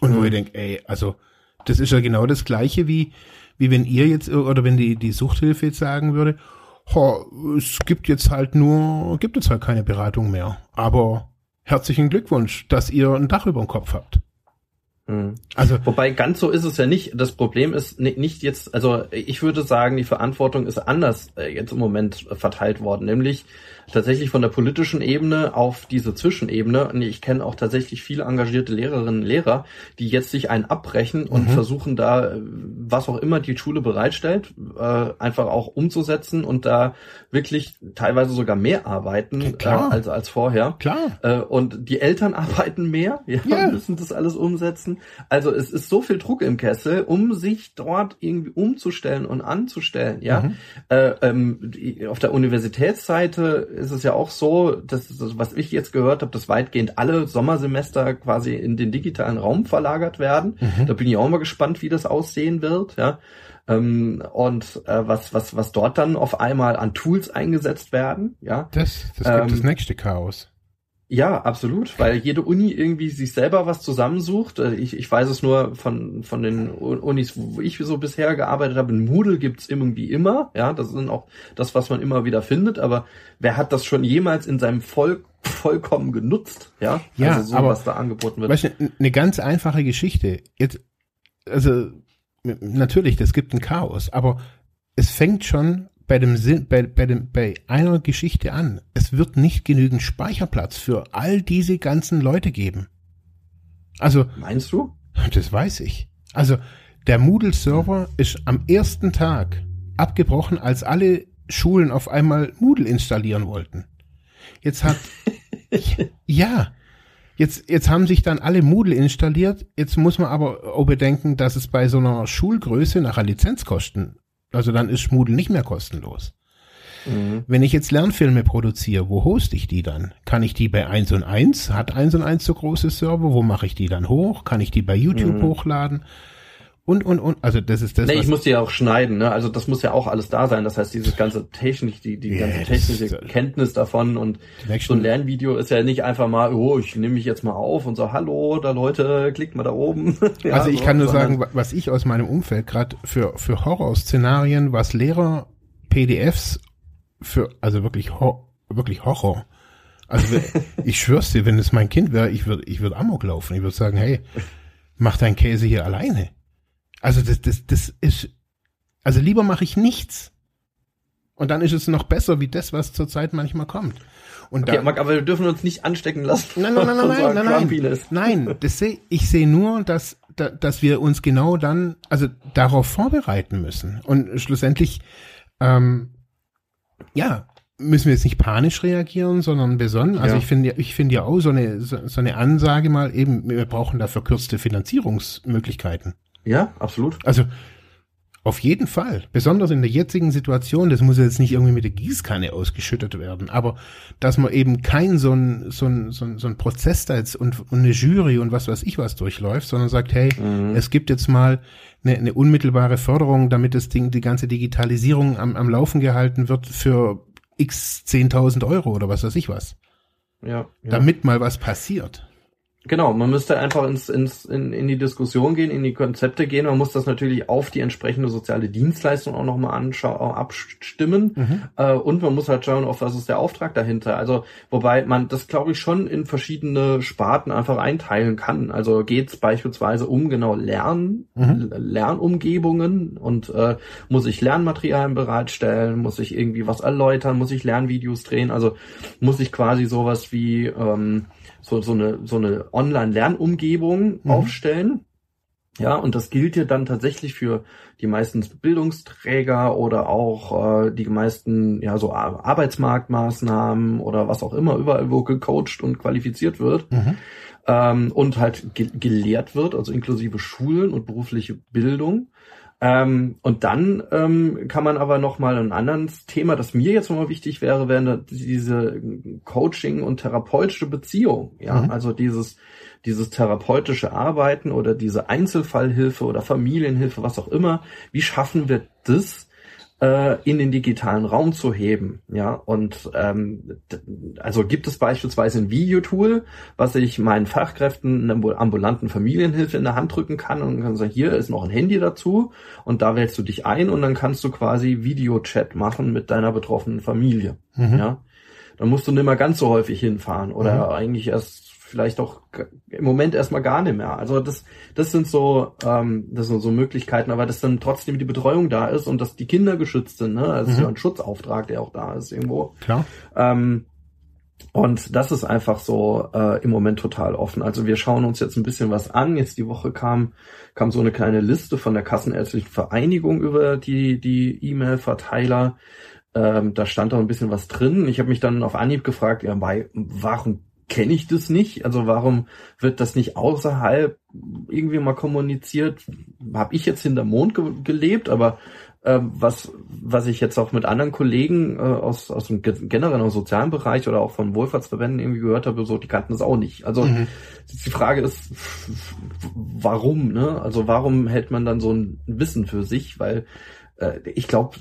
Und mhm. wo ich denke, ey, also, das ist ja genau das Gleiche wie, wie wenn ihr jetzt, oder wenn die, die Suchthilfe jetzt sagen würde, es gibt jetzt halt nur, gibt jetzt halt keine Beratung mehr. Aber herzlichen Glückwunsch, dass ihr ein Dach über dem Kopf habt. Mhm. Also, wobei ganz so ist es ja nicht. Das Problem ist nicht jetzt, also ich würde sagen, die Verantwortung ist anders äh, jetzt im Moment verteilt worden, nämlich tatsächlich von der politischen Ebene auf diese Zwischenebene. Und ich kenne auch tatsächlich viele engagierte Lehrerinnen und Lehrer, die jetzt sich einen abbrechen und mhm. versuchen da, was auch immer die Schule bereitstellt, äh, einfach auch umzusetzen und da wirklich teilweise sogar mehr arbeiten äh, als, als vorher. Klar. Äh, und die Eltern arbeiten mehr, ja, yeah. müssen das alles umsetzen. Also es ist so viel Druck im Kessel, um sich dort irgendwie umzustellen und anzustellen. Ja, mhm. äh, ähm, die, auf der Universitätsseite ist es ja auch so, dass was ich jetzt gehört habe, dass weitgehend alle Sommersemester quasi in den digitalen Raum verlagert werden. Mhm. Da bin ich auch mal gespannt, wie das aussehen wird. Ja. Ähm, und äh, was, was, was dort dann auf einmal an Tools eingesetzt werden, ja. Das, das gibt ähm, das nächste Chaos. Ja, absolut, weil jede Uni irgendwie sich selber was zusammensucht. Äh, ich, ich weiß es nur von, von den Unis, wo ich so bisher gearbeitet habe. Ein Moodle gibt's irgendwie immer. Ja, das ist auch das, was man immer wieder findet. Aber wer hat das schon jemals in seinem Volk vollkommen genutzt? Ja, ja also so, aber, was da angeboten wird. Weißt du, eine ganz einfache Geschichte. Jetzt, also, natürlich, das gibt ein Chaos, aber es fängt schon bei dem Sinn, bei, bei dem, bei einer Geschichte an. Es wird nicht genügend Speicherplatz für all diese ganzen Leute geben. Also. Meinst du? Das weiß ich. Also, der Moodle-Server ist am ersten Tag abgebrochen, als alle Schulen auf einmal Moodle installieren wollten. Jetzt hat, ja, jetzt, jetzt haben sich dann alle Moodle installiert. Jetzt muss man aber auch bedenken, dass es bei so einer Schulgröße nachher Lizenzkosten also dann ist Moodle nicht mehr kostenlos. Mhm. Wenn ich jetzt Lernfilme produziere, wo hoste ich die dann? Kann ich die bei 1 und 1? Hat 1 und 1 so große Server? Wo mache ich die dann hoch? Kann ich die bei YouTube mhm. hochladen? Und und und also das ist das nee, ich muss die ja auch schneiden ne? Also das muss ja auch alles da sein. Das heißt dieses ganze technisch die die yeah, ganze technische ist, Kenntnis davon und so ein Lernvideo ist ja nicht einfach mal oh ich nehme mich jetzt mal auf und so hallo da Leute klickt mal da oben. Ja, also ich so, kann nur sagen was ich aus meinem Umfeld gerade für für Horrorszenarien was Lehrer PDFs für also wirklich Hor wirklich Horror. Also ich schwör's dir wenn es mein Kind wäre ich würde ich würde Amok laufen. Ich würde sagen hey mach dein Käse hier alleine also das, das, das ist, also lieber mache ich nichts. Und dann ist es noch besser wie das, was zurzeit manchmal kommt. Und okay, da, Marc, aber wir dürfen uns nicht anstecken lassen. Nein, nein, nein, nein, nein, nein, nein. nein das seh, ich sehe nur, dass, dass wir uns genau dann, also darauf vorbereiten müssen. Und schlussendlich, ähm, ja, müssen wir jetzt nicht panisch reagieren, sondern besonnen. Also ja. ich finde, ich finde ja auch so eine, so, so eine Ansage mal eben, wir brauchen da verkürzte Finanzierungsmöglichkeiten. Ja, absolut. Also auf jeden Fall. Besonders in der jetzigen Situation, das muss jetzt nicht irgendwie mit der Gießkanne ausgeschüttet werden, aber dass man eben kein so ein, so ein, so ein, so ein Prozess da jetzt und, und eine Jury und was weiß ich was durchläuft, sondern sagt, hey, mhm. es gibt jetzt mal eine, eine unmittelbare Förderung, damit das Ding, die ganze Digitalisierung am, am Laufen gehalten wird für x 10.000 Euro oder was weiß ich was. Ja, ja. Damit mal was passiert. Genau, man müsste einfach ins, ins, in, in die Diskussion gehen, in die Konzepte gehen. Man muss das natürlich auf die entsprechende soziale Dienstleistung auch nochmal anschauen, abstimmen. Mhm. Äh, und man muss halt schauen, auf was ist der Auftrag dahinter. Also, wobei man das, glaube ich, schon in verschiedene Sparten einfach einteilen kann. Also geht es beispielsweise um genau Lernen, mhm. Lernumgebungen und äh, muss ich Lernmaterialien bereitstellen, muss ich irgendwie was erläutern, muss ich Lernvideos drehen, also muss ich quasi sowas wie ähm, so, so eine, so eine Online-Lernumgebung mhm. aufstellen. Ja, und das gilt ja dann tatsächlich für die meisten Bildungsträger oder auch äh, die meisten, ja, so Arbeitsmarktmaßnahmen oder was auch immer, überall, wo gecoacht und qualifiziert wird. Mhm. Ähm, und halt ge gelehrt wird, also inklusive Schulen und berufliche Bildung. Ähm, und dann ähm, kann man aber noch mal ein anderes Thema, das mir jetzt nochmal wichtig wäre, wäre diese Coaching und therapeutische Beziehung. Ja, mhm. also dieses dieses therapeutische Arbeiten oder diese Einzelfallhilfe oder Familienhilfe, was auch immer. Wie schaffen wir das? Äh, in den digitalen Raum zu heben. Ja, und ähm, also gibt es beispielsweise ein Videotool, was ich meinen Fachkräften einer ambulanten Familienhilfe in der Hand drücken kann und kann sagen, hier ist noch ein Handy dazu und da wählst du dich ein und dann kannst du quasi Videochat machen mit deiner betroffenen Familie. Mhm. Ja, dann musst du nicht mehr ganz so häufig hinfahren oder mhm. eigentlich erst vielleicht auch im Moment erstmal gar nicht mehr. Also das, das sind so, ähm, das sind so Möglichkeiten, aber dass dann trotzdem die Betreuung da ist und dass die Kinder geschützt sind, ne? Also mhm. ja ein Schutzauftrag, der auch da ist irgendwo. Klar. Ähm, und das ist einfach so äh, im Moment total offen. Also wir schauen uns jetzt ein bisschen was an. Jetzt die Woche kam kam so eine kleine Liste von der Kassenärztlichen Vereinigung über die die E-Mail-Verteiler. Ähm, da stand auch ein bisschen was drin. Ich habe mich dann auf Anhieb gefragt, ja, bei, warum kenne ich das nicht? Also warum wird das nicht außerhalb irgendwie mal kommuniziert? Habe ich jetzt hinter Mond ge gelebt, aber äh, was was ich jetzt auch mit anderen Kollegen äh, aus aus dem generellen sozialen Bereich oder auch von Wohlfahrtsverbänden irgendwie gehört habe, so die kannten das auch nicht. Also mhm. die Frage ist, warum? Ne? Also warum hält man dann so ein Wissen für sich? Weil äh, ich glaube,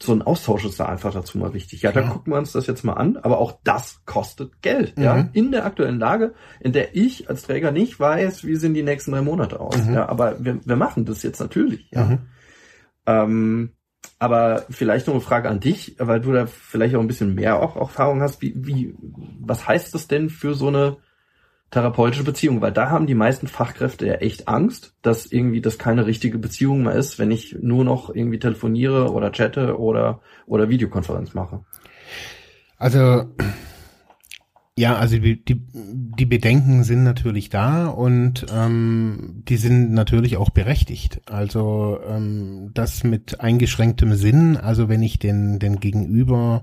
so ein Austausch ist da einfach dazu mal wichtig. Ja, dann gucken wir uns das jetzt mal an, aber auch das kostet Geld, mhm. ja, in der aktuellen Lage, in der ich als Träger nicht weiß, wie sehen die nächsten drei Monate aus. Mhm. Ja, aber wir, wir machen das jetzt natürlich, ja. Mhm. Ähm, aber vielleicht noch eine Frage an dich, weil du da vielleicht auch ein bisschen mehr auch Erfahrung hast. Wie, wie, was heißt das denn für so eine therapeutische Beziehung, weil da haben die meisten Fachkräfte ja echt Angst, dass irgendwie das keine richtige Beziehung mehr ist, wenn ich nur noch irgendwie telefoniere oder chatte oder oder Videokonferenz mache. Also ja, also die, die, die Bedenken sind natürlich da und ähm, die sind natürlich auch berechtigt. Also ähm, das mit eingeschränktem Sinn, also wenn ich den, den Gegenüber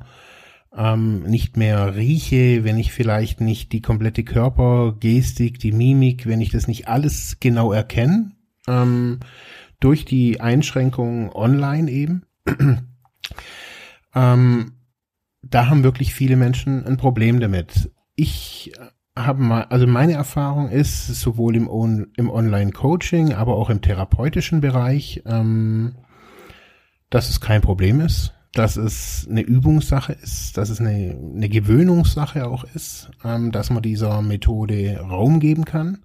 ähm, nicht mehr rieche, wenn ich vielleicht nicht die komplette Körpergestik, die Mimik, wenn ich das nicht alles genau erkenne, ähm, durch die Einschränkungen online eben, ähm, da haben wirklich viele Menschen ein Problem damit. Ich habe mal, also meine Erfahrung ist, sowohl im, On im Online-Coaching, aber auch im therapeutischen Bereich, ähm, dass es kein Problem ist dass es eine Übungssache ist, dass es eine, eine Gewöhnungssache auch ist, ähm, dass man dieser Methode Raum geben kann.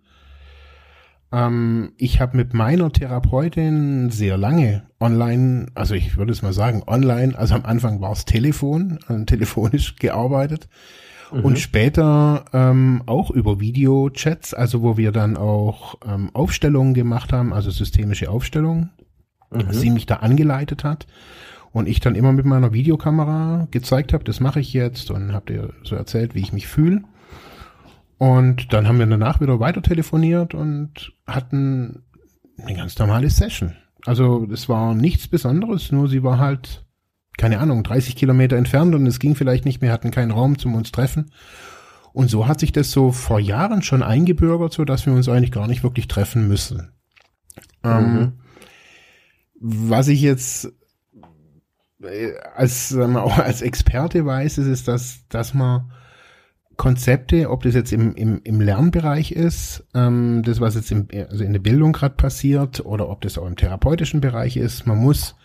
Ähm, ich habe mit meiner Therapeutin sehr lange online, also ich würde es mal sagen, online, also am Anfang war es Telefon, äh, telefonisch gearbeitet. Mhm. Und später ähm, auch über Videochats, also wo wir dann auch ähm, Aufstellungen gemacht haben, also systemische Aufstellungen, mhm. sie mich da angeleitet hat und ich dann immer mit meiner Videokamera gezeigt habe, das mache ich jetzt und habe dir so erzählt, wie ich mich fühle. Und dann haben wir danach wieder weiter telefoniert und hatten eine ganz normale Session. Also es war nichts Besonderes, nur sie war halt, keine Ahnung, 30 Kilometer entfernt und es ging vielleicht nicht mehr, hatten keinen Raum zum uns treffen. Und so hat sich das so vor Jahren schon eingebürgert, so dass wir uns eigentlich gar nicht wirklich treffen müssen. Ähm, mhm. Ähm, was ich jetzt als, sagen wir, auch als Experte weiß, ist es, dass, dass man Konzepte, ob das jetzt im, im, im Lernbereich ist, ähm, das, was jetzt im, also in der Bildung gerade passiert, oder ob das auch im therapeutischen Bereich ist, man muss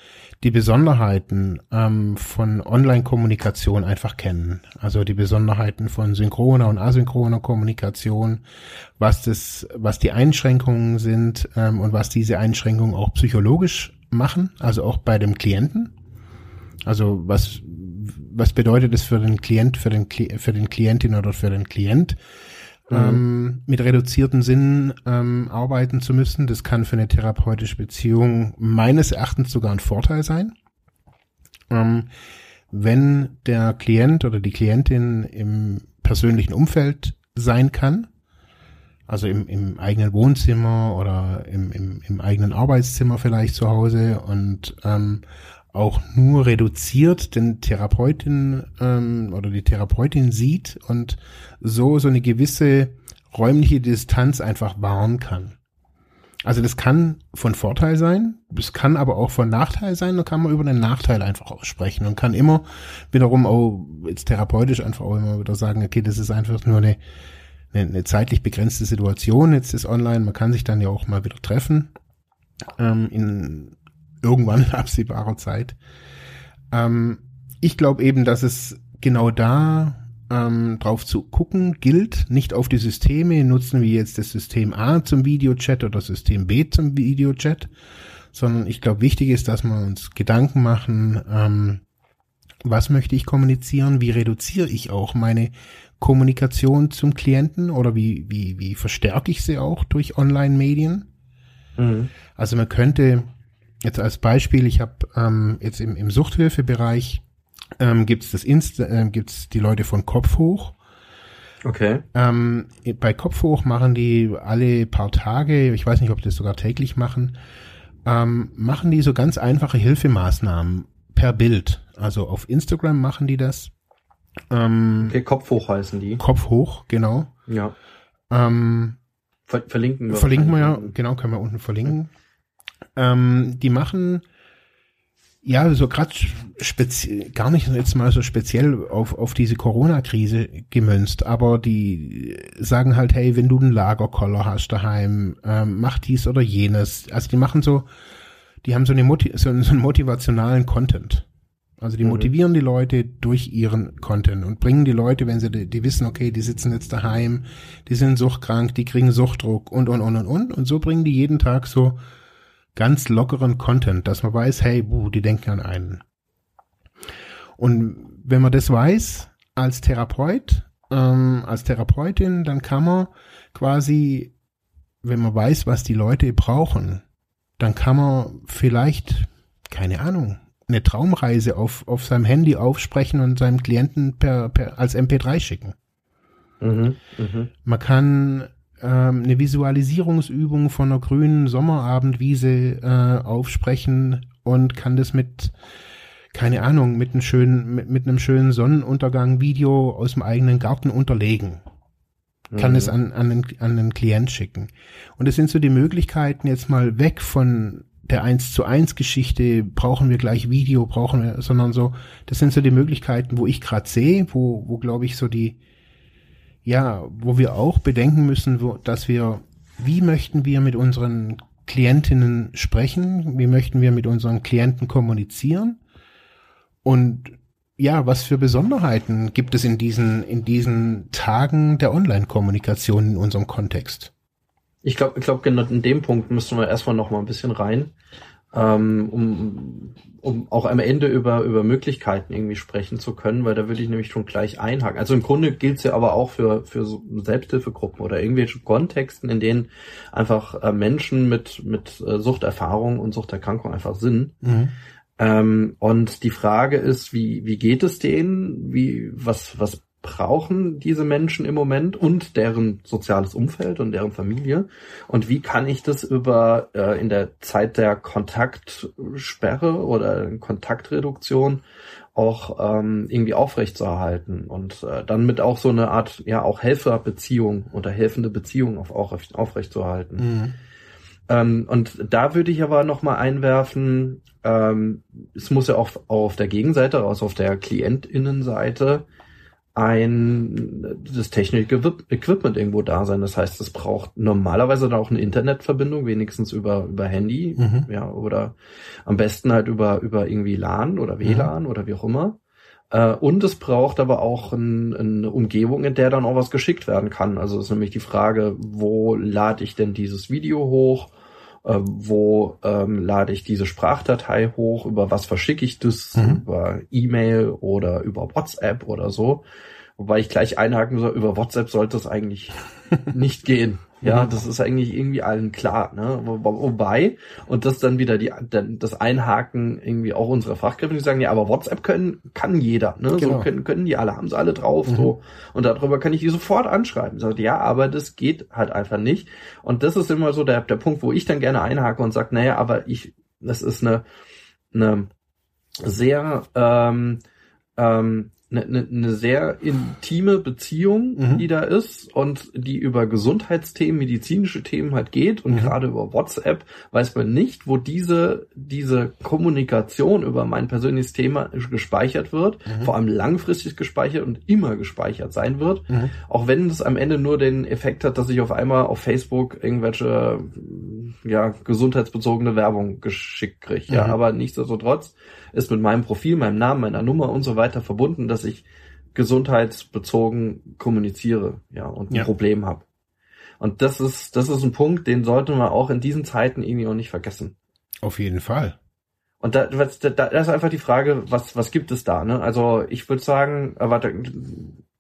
die Besonderheiten ähm, von Online-Kommunikation einfach kennen. Also die Besonderheiten von synchroner und asynchroner Kommunikation, was das, was die Einschränkungen sind ähm, und was diese Einschränkungen auch psychologisch machen, also auch bei dem Klienten. Also was, was bedeutet es für den Klient, für den, für den Klientin oder für den Klient, mhm. ähm, mit reduzierten Sinnen ähm, arbeiten zu müssen? Das kann für eine therapeutische Beziehung meines Erachtens sogar ein Vorteil sein. Ähm, wenn der Klient oder die Klientin im persönlichen Umfeld sein kann, also im, im eigenen Wohnzimmer oder im, im, im eigenen Arbeitszimmer vielleicht zu Hause und ähm, auch nur reduziert den Therapeutin ähm, oder die Therapeutin sieht und so so eine gewisse räumliche Distanz einfach wahren kann. Also das kann von Vorteil sein, es kann aber auch von Nachteil sein, da kann man über den Nachteil einfach aussprechen und kann immer wiederum auch jetzt therapeutisch einfach auch immer wieder sagen, okay, das ist einfach nur eine, eine, eine zeitlich begrenzte Situation, jetzt ist online, man kann sich dann ja auch mal wieder treffen ähm, in irgendwann in absehbarer Zeit. Ähm, ich glaube eben, dass es genau da ähm, drauf zu gucken gilt, nicht auf die Systeme, nutzen wir jetzt das System A zum Videochat oder System B zum Videochat, sondern ich glaube, wichtig ist, dass wir uns Gedanken machen, ähm, was möchte ich kommunizieren, wie reduziere ich auch meine Kommunikation zum Klienten oder wie, wie, wie verstärke ich sie auch durch Online-Medien. Mhm. Also man könnte Jetzt als Beispiel, ich habe ähm, jetzt im, im Suchthilfebereich ähm, gibt es das äh, gibt's die Leute von Kopf hoch. Okay. Ähm, bei Kopf hoch machen die alle paar Tage, ich weiß nicht, ob die das sogar täglich machen, ähm, machen die so ganz einfache Hilfemaßnahmen per Bild. Also auf Instagram machen die das. Ähm, okay, Kopf hoch heißen die. Kopf hoch, genau. Ja. Ähm, Ver verlinken wir. verlinken wir ja, genau, können wir unten verlinken. Ähm, die machen ja so gerade speziell, gar nicht jetzt mal so speziell auf, auf diese Corona-Krise gemünzt, aber die sagen halt, hey, wenn du einen Lagerkoller hast daheim, ähm, mach dies oder jenes. Also die machen so, die haben so, eine Moti so, so einen motivationalen Content. Also die Mhm. motivieren die Leute durch ihren Content und bringen die Leute, wenn sie, die, die wissen, okay, die sitzen jetzt daheim, die sind suchtkrank, die kriegen Suchtdruck und, und, und, und, und. Und so bringen die jeden Tag so ganz lockeren Content, dass man weiß, hey, buh, die denken an einen. Und wenn man das weiß, als Therapeut, ähm, als Therapeutin, dann kann man quasi, wenn man weiß, was die Leute brauchen, dann kann man vielleicht, keine Ahnung, eine Traumreise auf, auf seinem Handy aufsprechen und seinem Klienten per, per als MP3 schicken. Mhm. Mhm. Man kann ähm, eine Visualisierungsübung von einer grünen Sommerabendwiese äh, aufsprechen und kann das mit, keine Ahnung, mit einem schönen, mit, mit einem schönen Sonnenuntergang Video aus dem eigenen Garten unterlegen. Kann Mhm. es an, an, den, an den Klient schicken. Und es sind so die Möglichkeiten jetzt mal weg von der 1 zu 1 Geschichte, brauchen wir gleich Video, brauchen wir, sondern so, das sind so die Möglichkeiten, wo ich gerade sehe, wo, wo glaube ich so die, ja, wo wir auch bedenken müssen, wo, dass wir, wie möchten wir mit unseren Klientinnen sprechen, wie möchten wir mit unseren Klienten kommunizieren? Und ja, was für Besonderheiten gibt es in diesen, in diesen Tagen der Online-Kommunikation in unserem Kontext? Ich glaube, ich glaub, genau in dem Punkt müssen wir erstmal noch mal ein bisschen rein, ähm, um, um auch am Ende über, über Möglichkeiten irgendwie sprechen zu können, weil da würde ich nämlich schon gleich einhaken. Also im Grunde gilt es ja aber auch für, für so Selbsthilfegruppen oder irgendwelche Kontexten, in denen einfach äh, Menschen mit, mit äh, Suchterfahrung und Suchterkrankung einfach sind. Mhm. Ähm, und die Frage ist, wie, wie geht es denen? Wie, was, was brauchen diese Menschen im Moment und deren soziales Umfeld und deren Familie? Und wie kann ich das über äh, in der Zeit der Kontaktsperre oder Kontaktreduktion auch ähm, irgendwie aufrechtzuerhalten und äh, dann mit auch so eine Art ja auch Helferbeziehung oder helfende Beziehung auf, aufrecht, aufrechtzuerhalten. Mhm. Ähm, und da würde ich aber noch mal einwerfen, ähm, es muss ja auch, auch auf der Gegenseite, also auf der Klientinnenseite, ein das technische Equipment irgendwo da sein. Das heißt, es braucht normalerweise dann auch eine Internetverbindung, wenigstens über über Handy, Mhm. ja, oder am besten halt über über irgendwie LAN oder WLAN oder wie auch immer. Äh, und es braucht aber auch ein, eine Umgebung, in der dann auch was geschickt werden kann. Also ist nämlich die Frage, wo lade ich denn dieses Video hoch? Äh, wo ähm, lade ich diese Sprachdatei hoch? Über was verschicke ich das? Mhm. Über E-Mail oder über WhatsApp oder so? Wobei ich gleich einhaken soll, über WhatsApp sollte es eigentlich nicht gehen. Ja, Mhm. das ist eigentlich irgendwie allen klar, ne? Wo- wo- Wobei, und das dann wieder die, das Einhaken irgendwie auch unserer Fachkräfte, die sagen, ja, aber WhatsApp können, kann jeder, ne? Genau. So können, können die alle, haben sie alle drauf, Mhm. so. Und darüber kann ich die sofort anschreiben. Sagt, ja, aber das geht halt einfach nicht. Und das ist immer so der, der Punkt, wo ich dann gerne einhake und sage, naja, aber ich, das ist eine, eine sehr, ähm, ähm, eine, eine, eine sehr intime Beziehung, Mhm. die da ist und die über Gesundheitsthemen, medizinische Themen halt geht und Mhm. gerade über WhatsApp weiß man nicht, wo diese diese Kommunikation über mein persönliches Thema gespeichert wird, Mhm. vor allem langfristig gespeichert und immer gespeichert sein wird, Mhm. auch wenn es am Ende nur den Effekt hat, dass ich auf einmal auf Facebook irgendwelche ja gesundheitsbezogene Werbung geschickt kriege. Ja, Mhm. aber nichtsdestotrotz ist mit meinem Profil, meinem Namen, meiner Nummer und so weiter verbunden, dass ich gesundheitsbezogen kommuniziere, ja, und ein Ja. Problem habe. Und das ist, das ist ein Punkt, den sollte man auch in diesen Zeiten irgendwie auch nicht vergessen. Auf jeden Fall. Und da, da, da ist einfach die Frage, was, was gibt es da, ne? Also ich würde sagen, äh, warte,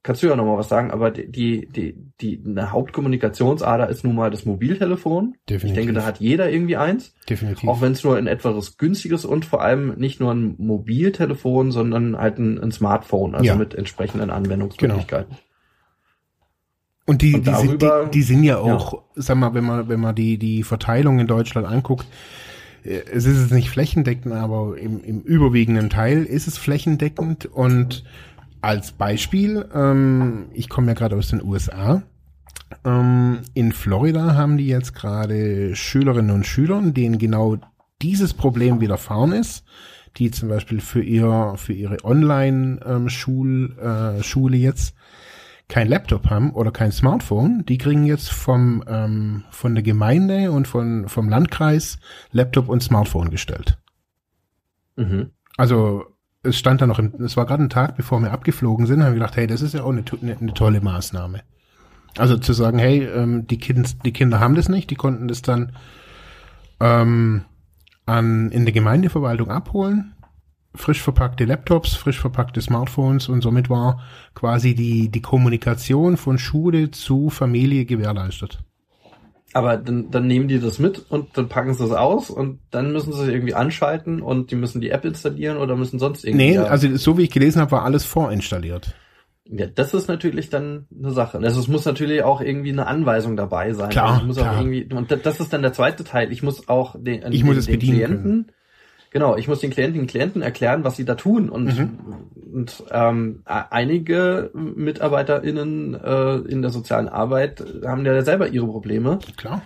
kannst du ja noch mal was sagen, aber die, die, die, die eine Hauptkommunikationsader ist nun mal das Mobiltelefon. Definitiv. Ich denke, da hat jeder irgendwie eins. Definitiv. Auch wenn es nur ein etwas günstiges und vor allem nicht nur ein Mobiltelefon, sondern halt ein, ein Smartphone, also Ja. mit entsprechenden Anwendungsmöglichkeiten. Und die, Und die, sind, darüber- die, die sind ja auch, sag mal, wenn man, wenn man die, die Verteilung in Deutschland anguckt, äh, es ist jetzt nicht flächendeckend, aber im, im überwiegenden Teil ist es flächendeckend. Und als Beispiel, ähm, ich komme ja gerade aus den USA Ähm, in Florida haben die jetzt gerade Schülerinnen und Schüler, denen genau dieses Problem widerfahren ist, die zum Beispiel für ihr für ihre Online-Schul ähm, äh, Schule jetzt kein Laptop haben oder kein Smartphone, die kriegen jetzt vom ähm, von der Gemeinde und von vom Landkreis Laptop und Smartphone gestellt. Mhm. Also es stand da noch, im, es war gerade ein Tag, bevor wir abgeflogen sind, haben wir gedacht, hey, das ist ja auch eine, eine, tolle Maßnahme. Also zu sagen, hey, ähm, die, kind, die Kinder haben das nicht, die konnten das dann ähm, an, in der Gemeindeverwaltung abholen. Frisch verpackte Laptops, frisch verpackte Smartphones und somit war quasi die, die Kommunikation von Schule zu Familie gewährleistet. Aber dann, dann nehmen die das mit und dann packen sie es aus und dann müssen sie es irgendwie anschalten und die müssen die App installieren oder müssen sonst irgendwie. Nee, also so wie ich gelesen habe, war alles vorinstalliert. Ja, das ist natürlich dann eine Sache. Also es muss natürlich auch irgendwie eine Anweisung dabei sein. Klar, also muss klar. Auch irgendwie, und das ist dann der zweite Teil. Ich muss auch den, ich muss den, es den bedienen Klienten. Genau, ich muss den Klienten, den Klienten erklären, was sie da tun. Und, Mhm. und ähm, einige MitarbeiterInnen äh, in der sozialen Arbeit haben ja selber ihre Probleme. Klar.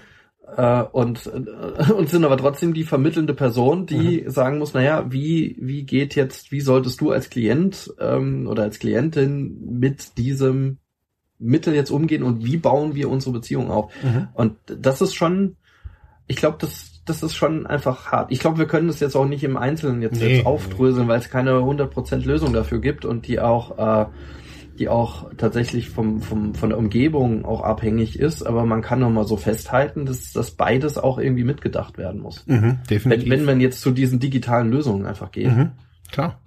Äh, und, äh, und sind aber trotzdem die vermittelnde Person, die Mhm. sagen muss, naja, wie, wie geht jetzt, wie solltest du als Klient ähm, oder als Klientin mit diesem Mittel jetzt umgehen und wie bauen wir unsere Beziehung auf? Mhm. Und das ist schon, ich glaube, das, das ist schon einfach hart. Ich glaube, wir können das jetzt auch nicht im Einzelnen jetzt, Nee, jetzt aufdröseln, weil es keine 100% Lösung dafür gibt und die auch äh, die auch tatsächlich vom, vom, von der Umgebung auch abhängig ist, aber man kann noch mal so festhalten, dass, dass beides auch irgendwie mitgedacht werden muss. Mhm, Wenn, definitiv. wenn man jetzt zu diesen digitalen Lösungen einfach geht. mhm, klar.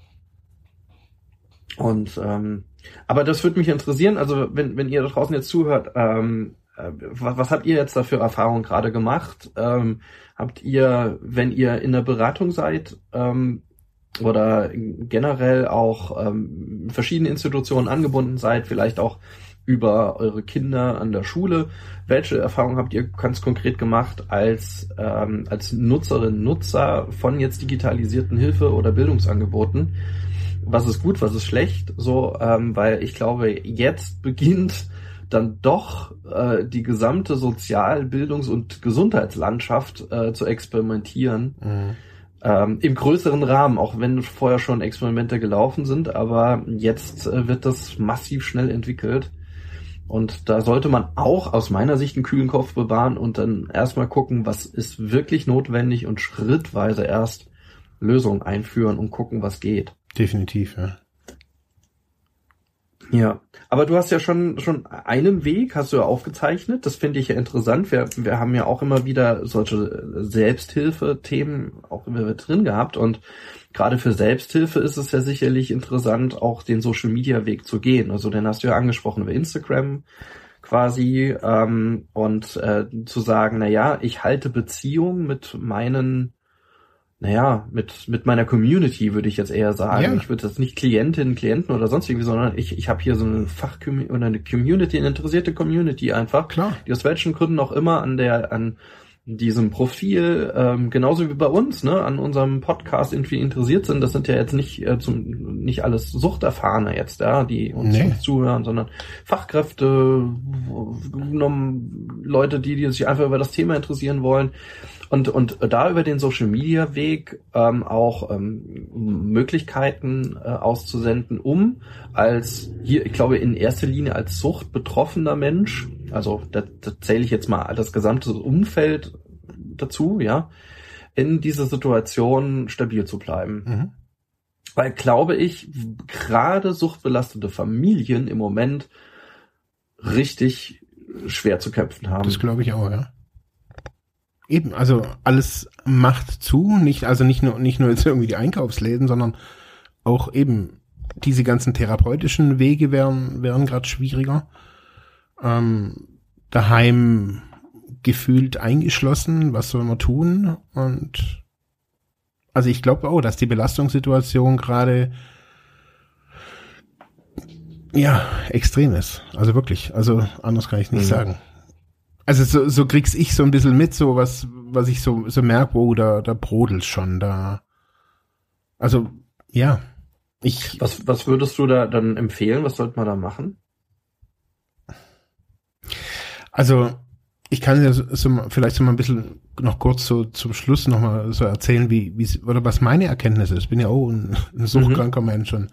Und ähm, aber das würde mich interessieren, also wenn, wenn ihr da draußen jetzt zuhört, ähm, äh, was, was habt ihr jetzt da für Erfahrungen gerade gemacht? Ähm, habt ihr, wenn ihr in der Beratung seid, ähm, oder generell auch ähm, verschiedene Institutionen angebunden seid, vielleicht auch über eure Kinder an der Schule. Welche Erfahrungen habt ihr ganz konkret gemacht als, ähm, als Nutzerin, Nutzer von jetzt digitalisierten Hilfe- oder Bildungsangeboten? Was ist gut, was ist schlecht? So, ähm, weil ich glaube, jetzt beginnt dann doch äh, die gesamte Sozial-, Bildungs- und Gesundheitslandschaft äh, zu experimentieren. Mhm. Ähm, Im größeren Rahmen, auch wenn vorher schon Experimente gelaufen sind, aber jetzt äh, wird das massiv schnell entwickelt. Und da sollte man auch aus meiner Sicht einen kühlen Kopf bewahren und dann erstmal gucken, was ist wirklich notwendig und schrittweise erst Lösungen einführen und gucken, was geht. Definitiv, ja. Ja, aber du hast ja schon schon einen Weg, hast du ja aufgezeichnet. Das finde ich ja interessant. Wir, wir haben ja auch immer wieder solche Selbsthilfe-Themen auch immer drin gehabt und gerade für Selbsthilfe ist es ja sicherlich interessant, auch den Social Media Weg zu gehen. Also den hast du ja angesprochen über Instagram quasi ähm, und äh, zu sagen, na ja, ich halte Beziehung mit meinen naja, mit, mit meiner Community würde ich jetzt eher sagen. Ja. Ich würde das nicht Klientinnen, Klienten oder sonst irgendwie, sondern ich, ich habe hier so eine Fach oder eine Community, eine interessierte Community einfach, Klar. die aus welchen Gründen auch immer an der, an diesem Profil, ähm, genauso wie bei uns, ne, an unserem Podcast irgendwie interessiert sind. Das sind ja jetzt nicht äh, zum, nicht alles Suchterfahrene jetzt, ja, die uns, Nee. zuhören, sondern Fachkräfte, genommen Leute, die, die sich einfach über das Thema interessieren wollen. Und, und da über den Social Media Weg ähm, auch ähm, Möglichkeiten äh, auszusenden, um als hier, ich glaube, in erster Linie als suchtbetroffener Mensch, also da, da zähle ich jetzt mal das gesamte Umfeld dazu, ja, in dieser Situation stabil zu bleiben. Mhm. Weil glaube ich, gerade suchtbelastete Familien im Moment richtig schwer zu kämpfen haben. Das glaube ich auch, ja. Eben, also alles macht zu, nicht, also nicht nur, nicht nur jetzt irgendwie die Einkaufsläden, sondern auch eben diese ganzen therapeutischen Wege wären, wären gerade schwieriger. Ähm, daheim gefühlt eingeschlossen, was soll man tun? Und also ich glaube auch, dass die Belastungssituation gerade ja extrem ist. Also wirklich. Also anders kann ich nicht Mhm. sagen. Also so, so krieg's ich so ein bisschen mit, so was, was ich so, so merke, wo da, da brodelt schon da. Also, ja. Ich, Was, was würdest du da dann empfehlen? Was sollte man da machen? Also ich kann ja so, so, vielleicht so mal ein bisschen noch kurz so zum Schluss noch mal so erzählen, wie, wie oder was meine Erkenntnis ist. Ich bin ja auch ein, ein suchtkranker mhm. Mensch und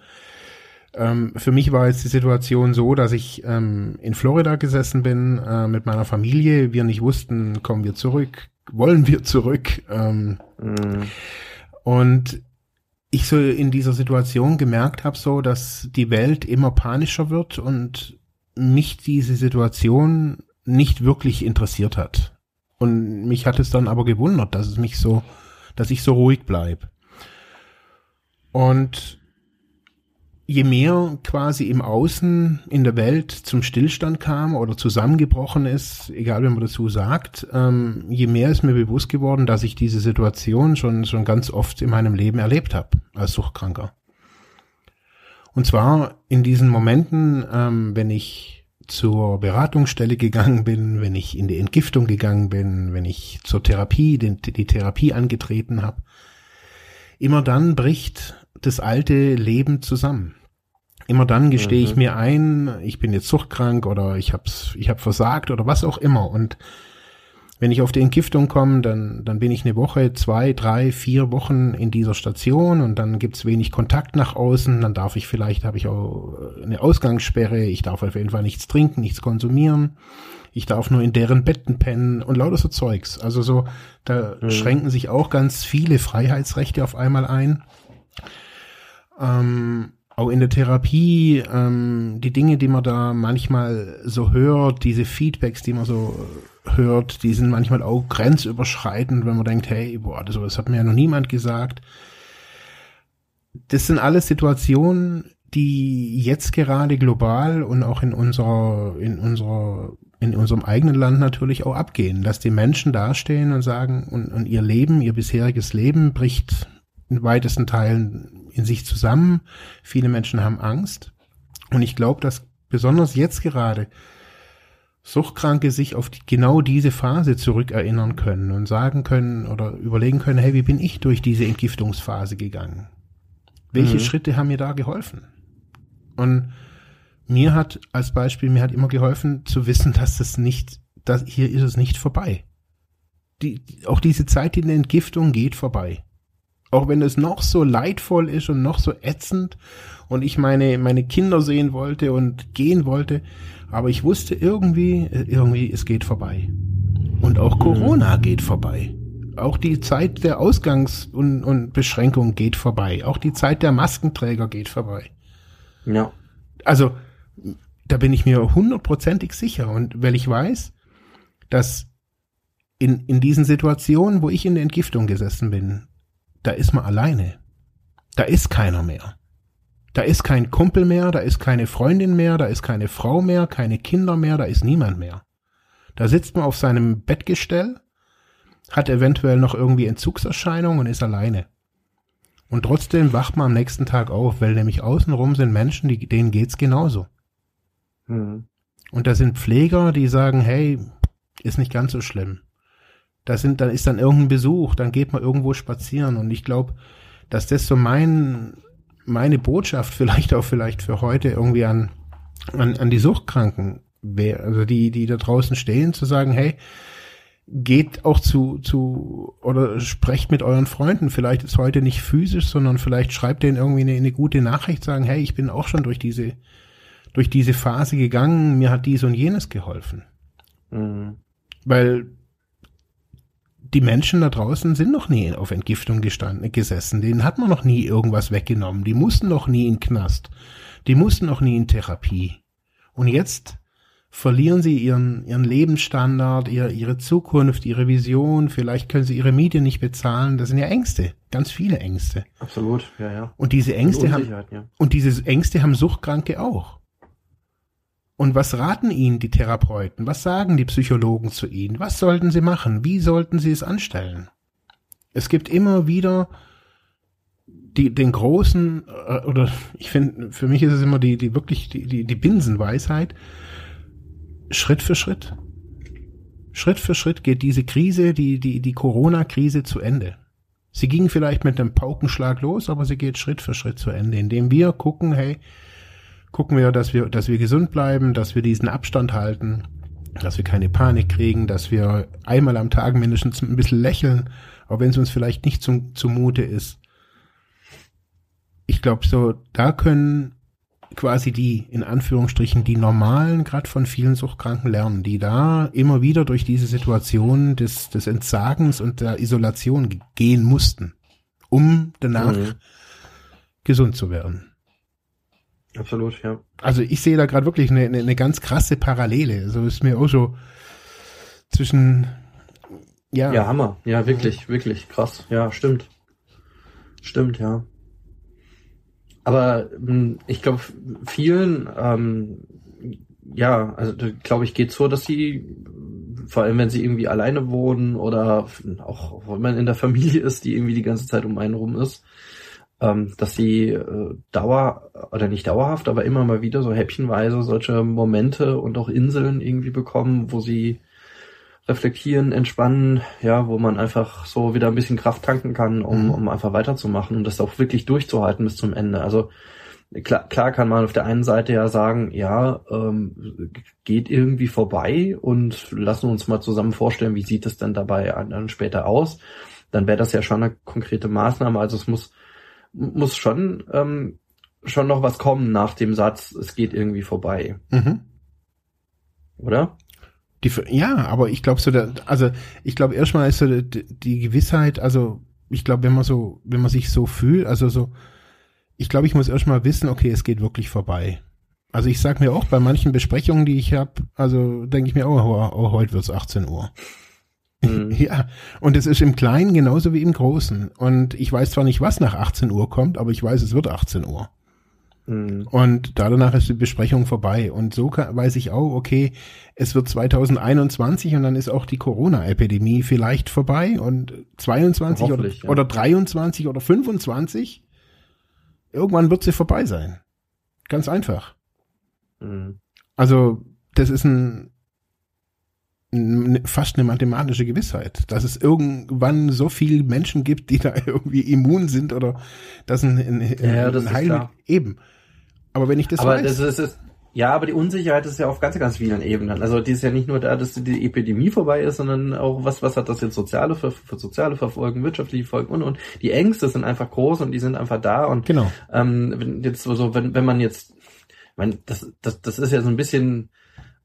ähm, für mich war jetzt die Situation so, dass ich ähm, in Florida gesessen bin äh, mit meiner Familie. Wir nicht wussten, kommen wir zurück, wollen wir zurück. Ähm, mhm. Und ich so in dieser Situation gemerkt habe, so, dass die Welt immer panischer wird und mich diese Situation nicht wirklich interessiert hat. Und mich hat es dann aber gewundert, dass es mich so, dass ich so ruhig bleib. Und je mehr quasi im Außen in der Welt zum Stillstand kam oder zusammengebrochen ist, egal wie man dazu sagt, ähm, je mehr ist mir bewusst geworden, dass ich diese Situation schon, schon ganz oft in meinem Leben erlebt habe als Suchtkranker. Und zwar in diesen Momenten, ähm, wenn ich zur Beratungsstelle gegangen bin, wenn ich in die Entgiftung gegangen bin, wenn ich zur Therapie, die, die Therapie angetreten habe. Immer dann bricht das alte Leben zusammen. Immer dann gestehe mhm. ich mir ein, ich bin jetzt suchtkrank oder ich hab's, ich hab versagt oder was auch immer. Und wenn ich auf die Entgiftung komme, dann, dann bin ich eine Woche, zwei, drei, vier Wochen in dieser Station und dann gibt's wenig Kontakt nach außen. Dann darf ich vielleicht, habe ich auch eine Ausgangssperre, ich darf auf jeden Fall nichts trinken, nichts konsumieren. Ich darf nur in deren Betten pennen und lauter so Zeugs. Also so, da mhm. schränken sich auch ganz viele Freiheitsrechte auf einmal ein. Ähm, auch in der Therapie, ähm, die Dinge, die man da manchmal so hört, diese Feedbacks, die man so hört, die sind manchmal auch grenzüberschreitend, wenn man denkt, hey, boah, das, das hat mir ja noch niemand gesagt. Das sind alles Situationen, die jetzt gerade global und auch in unserer, in unserer, in unserem eigenen Land natürlich auch abgehen, dass die Menschen dastehen und sagen, und, und ihr Leben, ihr bisheriges Leben bricht in weitesten Teilen in sich zusammen. Viele Menschen haben Angst. Und ich glaube, dass besonders jetzt gerade Suchtkranke sich auf die, genau diese Phase zurückerinnern können und sagen können oder überlegen können, hey, wie bin ich durch diese Entgiftungsphase gegangen? Welche mhm. Schritte haben mir da geholfen? Und mir hat als Beispiel, mir hat immer geholfen zu wissen, dass das nicht, dass hier ist es nicht vorbei. Die, auch diese Zeit in der Entgiftung geht vorbei. Auch wenn es noch so leidvoll ist und noch so ätzend und ich meine, meine Kinder sehen wollte und gehen wollte, aber ich wusste irgendwie, irgendwie, es geht vorbei. Und auch Corona geht vorbei. Auch die Zeit der Ausgangs- und, und Beschränkung geht vorbei. Auch die Zeit der Maskenträger geht vorbei. Ja. Also, da bin ich mir hundertprozentig sicher. Und weil ich weiß, dass in, in diesen Situationen, wo ich in der Entgiftung gesessen bin, da ist man alleine. Da ist keiner mehr. Da ist kein Kumpel mehr, da ist keine Freundin mehr, da ist keine Frau mehr, keine Kinder mehr, da ist niemand mehr. Da sitzt man auf seinem Bettgestell, hat eventuell noch irgendwie Entzugserscheinungen und ist alleine. Und trotzdem wacht man am nächsten Tag auf, weil nämlich außenrum sind Menschen, die, denen geht's genauso. Mhm. Und da sind Pfleger, die sagen, hey, ist nicht ganz so schlimm da sind, dann ist dann irgendein Besuch, dann geht man irgendwo spazieren und ich glaube, dass das so mein, meine Botschaft vielleicht auch vielleicht für heute irgendwie an, an, an die Suchtkranken wäre, also die, die da draußen stehen, zu sagen, hey, geht auch zu, zu, oder sprecht mit euren Freunden, vielleicht ist heute nicht physisch, sondern vielleicht schreibt denen irgendwie eine, eine gute Nachricht, sagen, hey, ich bin auch schon durch diese, durch diese Phase gegangen, mir hat dies und jenes geholfen. Mhm. Weil die Menschen da draußen sind noch nie auf Entgiftung gestanden, gesessen. Denen hat man noch nie irgendwas weggenommen. Die mussten noch nie in Knast. Die mussten noch nie in Therapie. Und jetzt verlieren sie ihren, ihren Lebensstandard, ihre, ihre Zukunft, ihre Vision. Vielleicht können sie ihre Miete nicht bezahlen. Das sind ja Ängste. Ganz viele Ängste. Absolut, ja, ja. Und diese Ängste haben, ja. und diese Ängste haben Suchtkranke auch. Und was raten Ihnen die Therapeuten? Was sagen die Psychologen zu Ihnen? Was sollten Sie machen? Wie sollten Sie es anstellen? Es gibt immer wieder die, den großen, äh, oder ich finde, für mich ist es immer die, die wirklich die, die, die Binsenweisheit. Schritt für Schritt. Schritt für Schritt geht diese Krise, die, die, die Corona-Krise zu Ende. Sie ging vielleicht mit einem Paukenschlag los, aber sie geht Schritt für Schritt zu Ende, indem wir gucken, hey, gucken wir, dass wir, dass wir gesund bleiben, dass wir diesen Abstand halten, dass wir keine Panik kriegen, dass wir einmal am Tag mindestens ein bisschen lächeln, auch wenn es uns vielleicht nicht zum, zumute ist. Ich glaube, so, da können quasi die, in Anführungsstrichen, die normalen, gerade von vielen Suchtkranken lernen, die da immer wieder durch diese Situation des, des Entsagens und der Isolation gehen mussten, um danach mhm. gesund zu werden. Absolut, ja. Also ich sehe da gerade wirklich eine, eine, eine ganz krasse Parallele. So ist mir auch so zwischen ja. Ja, Hammer. Ja, wirklich, wirklich krass. Ja, stimmt. Stimmt, ja. Aber hm, ich glaube, vielen, ähm, ja, also glaube ich, geht so, dass sie, vor allem wenn sie irgendwie alleine wohnen oder auch wenn man in der Familie ist, die irgendwie die ganze Zeit um einen rum ist, ähm, dass sie äh, dauer oder nicht dauerhaft, aber immer mal wieder so häppchenweise solche Momente und auch Inseln irgendwie bekommen, wo sie reflektieren, entspannen, ja, wo man einfach so wieder ein bisschen Kraft tanken kann, um, mhm. um einfach weiterzumachen und das auch wirklich durchzuhalten bis zum Ende. Also klar, klar kann man auf der einen Seite ja sagen, ja, ähm, geht irgendwie vorbei und lassen uns mal zusammen vorstellen, wie sieht es denn dabei dann später aus. Dann wäre das ja schon eine konkrete Maßnahme. Also es muss muss schon ähm, schon noch was kommen nach dem Satz, es geht irgendwie vorbei. Mhm. Oder? Die, ja, aber ich glaube so, da, also ich glaube erstmal ist so die, die Gewissheit, also ich glaube, wenn man so, wenn man sich so fühlt, also so, ich glaube, ich muss erstmal wissen, okay, es geht wirklich vorbei. Also ich sag mir auch bei manchen Besprechungen, die ich habe, also denke ich mir, oh, oh, oh heute wird's 18 Uhr. Mhm. Ja, und es ist im Kleinen genauso wie im Großen. Und ich weiß zwar nicht, was nach 18 Uhr kommt, aber ich weiß, es wird 18 Uhr. Mhm. Und danach ist die Besprechung vorbei. Und so kann, weiß ich auch, okay, es wird 2021 und dann ist auch die Corona-Epidemie vielleicht vorbei und 22 oder, ja. oder 23 oder 25. Irgendwann wird sie vorbei sein. Ganz einfach. Mhm. Also, das ist ein, fast eine mathematische Gewissheit, dass es irgendwann so viele Menschen gibt, die da irgendwie immun sind oder dass ein, ein, ja, das ein Heil eben. Aber wenn ich das aber weiß, das ist, ja, aber die Unsicherheit ist ja auf ganz, ganz vielen Ebenen. Also die ist ja nicht nur da, dass die Epidemie vorbei ist, sondern auch was, was hat das jetzt soziale für, für soziale Verfolgen, wirtschaftliche Folgen und und die Ängste sind einfach groß und die sind einfach da und genau. ähm, jetzt so, wenn wenn man jetzt, ich meine, das das das ist ja so ein bisschen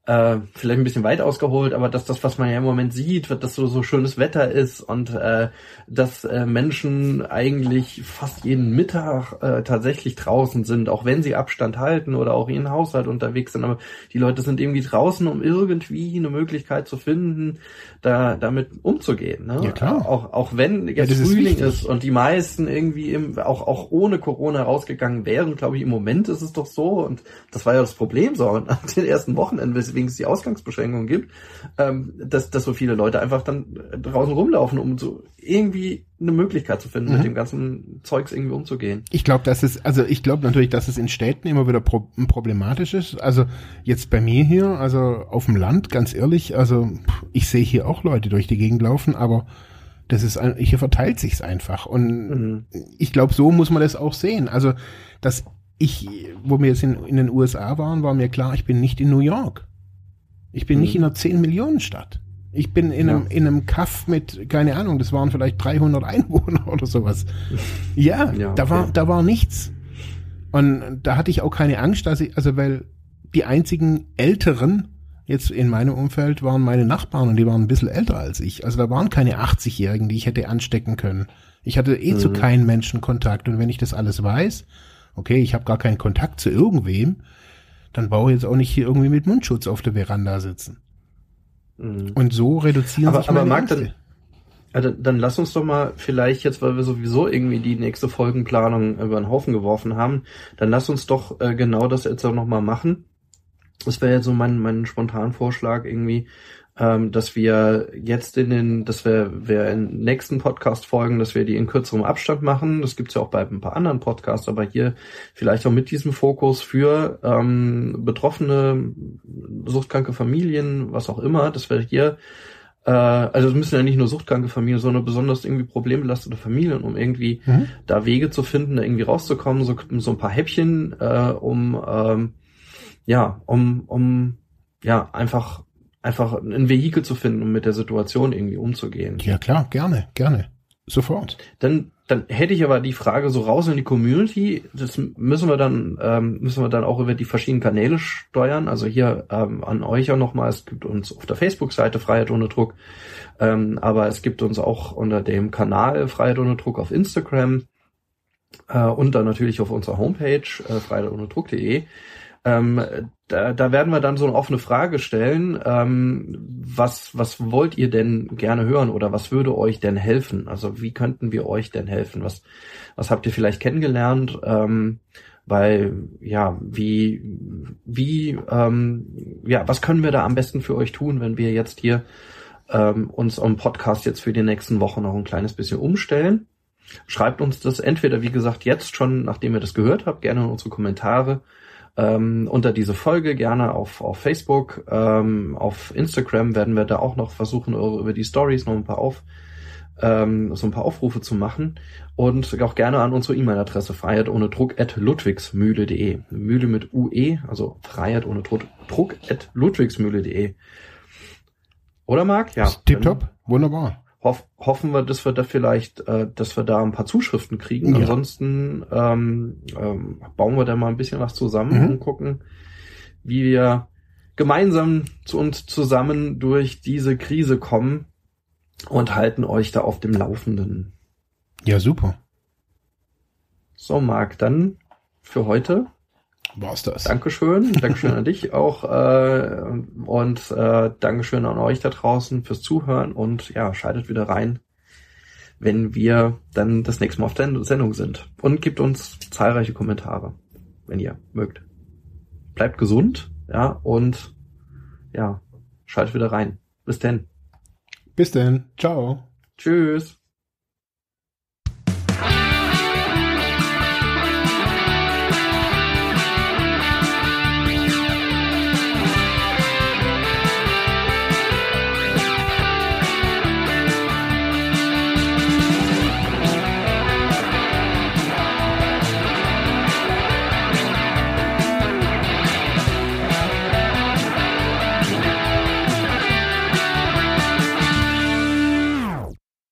äh, vielleicht ein bisschen weit ausgeholt, aber dass das, was man ja im Moment sieht, wird, dass so, so schönes Wetter ist und äh, dass äh, Menschen eigentlich fast jeden Mittag äh, tatsächlich draußen sind, auch wenn sie Abstand halten oder auch ihren Haushalt unterwegs sind. Aber die Leute sind irgendwie draußen, um irgendwie eine Möglichkeit zu finden, da damit umzugehen. Ne? Ja, klar. Auch, auch wenn jetzt ja, Frühling ist, ist, und die meisten irgendwie im, auch, auch ohne Corona rausgegangen wären, glaube ich, im Moment ist es doch so und das war ja das Problem so nach den ersten Wochenenden, weswegen es die Ausgangsbeschränkungen gibt, ähm, dass, dass so viele Leute einfach dann draußen rumlaufen, um so irgendwie eine Möglichkeit zu finden, mhm. mit dem ganzen Zeugs irgendwie umzugehen. Ich glaube, dass es, also ich glaube natürlich, dass es in Städten immer wieder pro problematisch ist. Also jetzt bei mir hier, also auf dem Land, ganz ehrlich, also ich sehe hier auch Leute durch die Gegend laufen, aber das ist, hier verteilt sich's einfach. Und mhm. ich glaube, so muss man das auch sehen. Also, dass ich, wo wir jetzt in, in den USA waren, war mir klar, ich bin nicht in New York. Ich bin mhm. nicht in einer 10 Millionen Stadt. Ich bin in ja. einem, in einem Kaff mit, keine Ahnung, das waren vielleicht 300 Einwohner oder sowas. Ja, ja okay. da war, da war nichts. Und da hatte ich auch keine Angst, dass ich, also weil die einzigen Älteren jetzt in meinem Umfeld waren meine Nachbarn und die waren ein bisschen älter als ich. Also da waren keine 80-Jährigen, die ich hätte anstecken können. Ich hatte eh mhm. zu keinen Menschen Kontakt und wenn ich das alles weiß, okay, ich habe gar keinen Kontakt zu irgendwem, dann brauche ich jetzt auch nicht hier irgendwie mit Mundschutz auf der Veranda sitzen. Mhm. Und so reduzieren aber, sich aber meine Marc, Ängste. Dann, ja, dann lass uns doch mal vielleicht jetzt, weil wir sowieso irgendwie die nächste Folgenplanung über den Haufen geworfen haben, dann lass uns doch äh, genau das jetzt auch nochmal machen. Das wäre jetzt so mein, mein spontan Vorschlag irgendwie, ähm, dass wir jetzt in den, dass wir, wir in nächsten Podcast folgen, dass wir die in kürzerem Abstand machen. Das gibt's ja auch bei ein paar anderen Podcasts, aber hier vielleicht auch mit diesem Fokus für ähm, betroffene, suchtkranke Familien, was auch immer, dass wir hier äh, also es müssen ja nicht nur suchtkranke Familien, sondern besonders irgendwie problembelastete Familien, um irgendwie mhm. da Wege zu finden, da irgendwie rauszukommen, so, so ein paar Häppchen, äh, um ähm, ja, um, um ja, einfach einfach ein Vehikel zu finden, um mit der Situation irgendwie umzugehen. Ja klar, gerne, gerne. Sofort. Dann, dann hätte ich aber die Frage so raus in die Community. Das müssen wir dann, ähm, müssen wir dann auch über die verschiedenen Kanäle steuern. Also hier ähm, an euch auch nochmal. Es gibt uns auf der Facebook-Seite Freiheit ohne Druck. Ähm, aber es gibt uns auch unter dem Kanal Freiheit ohne Druck auf Instagram. Äh, und dann natürlich auf unserer Homepage äh, freiheit ohne Druck.de. Ähm, da, da werden wir dann so eine offene Frage stellen. Ähm, was, was wollt ihr denn gerne hören oder was würde euch denn helfen? Also wie könnten wir euch denn helfen? Was, was habt ihr vielleicht kennengelernt? Ähm, weil, ja, wie, wie, ähm, ja, was können wir da am besten für euch tun, wenn wir jetzt hier ähm, uns am Podcast jetzt für die nächsten Wochen noch ein kleines bisschen umstellen? Schreibt uns das entweder, wie gesagt, jetzt schon, nachdem ihr das gehört habt, gerne in unsere Kommentare ähm, unter diese Folge gerne auf, auf Facebook, ähm, auf Instagram werden wir da auch noch versuchen, über die Stories noch ein paar auf, ähm, so ein paar Aufrufe zu machen und auch gerne an unsere E-Mail-Adresse freiheit ohne Druck at ludwigsmühle.de. Mühle mit UE, also Freiheit ohne Druck, at ludwigsmühle.de. Oder Marc? Ja. Tipptopp, wunderbar hoff, hoffen wir, dass wir da vielleicht, äh, dass wir da ein paar Zuschriften kriegen. Ja. Ansonsten ähm, ähm, bauen wir da mal ein bisschen was zusammen mhm. und gucken, wie wir gemeinsam zu uns zusammen durch diese Krise kommen und halten euch da auf dem Laufenden. Ja, super. So, Marc, dann für heute war's das. Dankeschön. Dankeschön an dich auch äh, und äh, Dankeschön an euch da draußen fürs Zuhören und ja, schaltet wieder rein, wenn wir dann das nächste Mal auf der Sendung sind. Und gebt uns zahlreiche Kommentare, wenn ihr mögt. Bleibt gesund, ja, und ja, schaltet wieder rein. Bis denn. Bis denn. Ciao. Tschüss.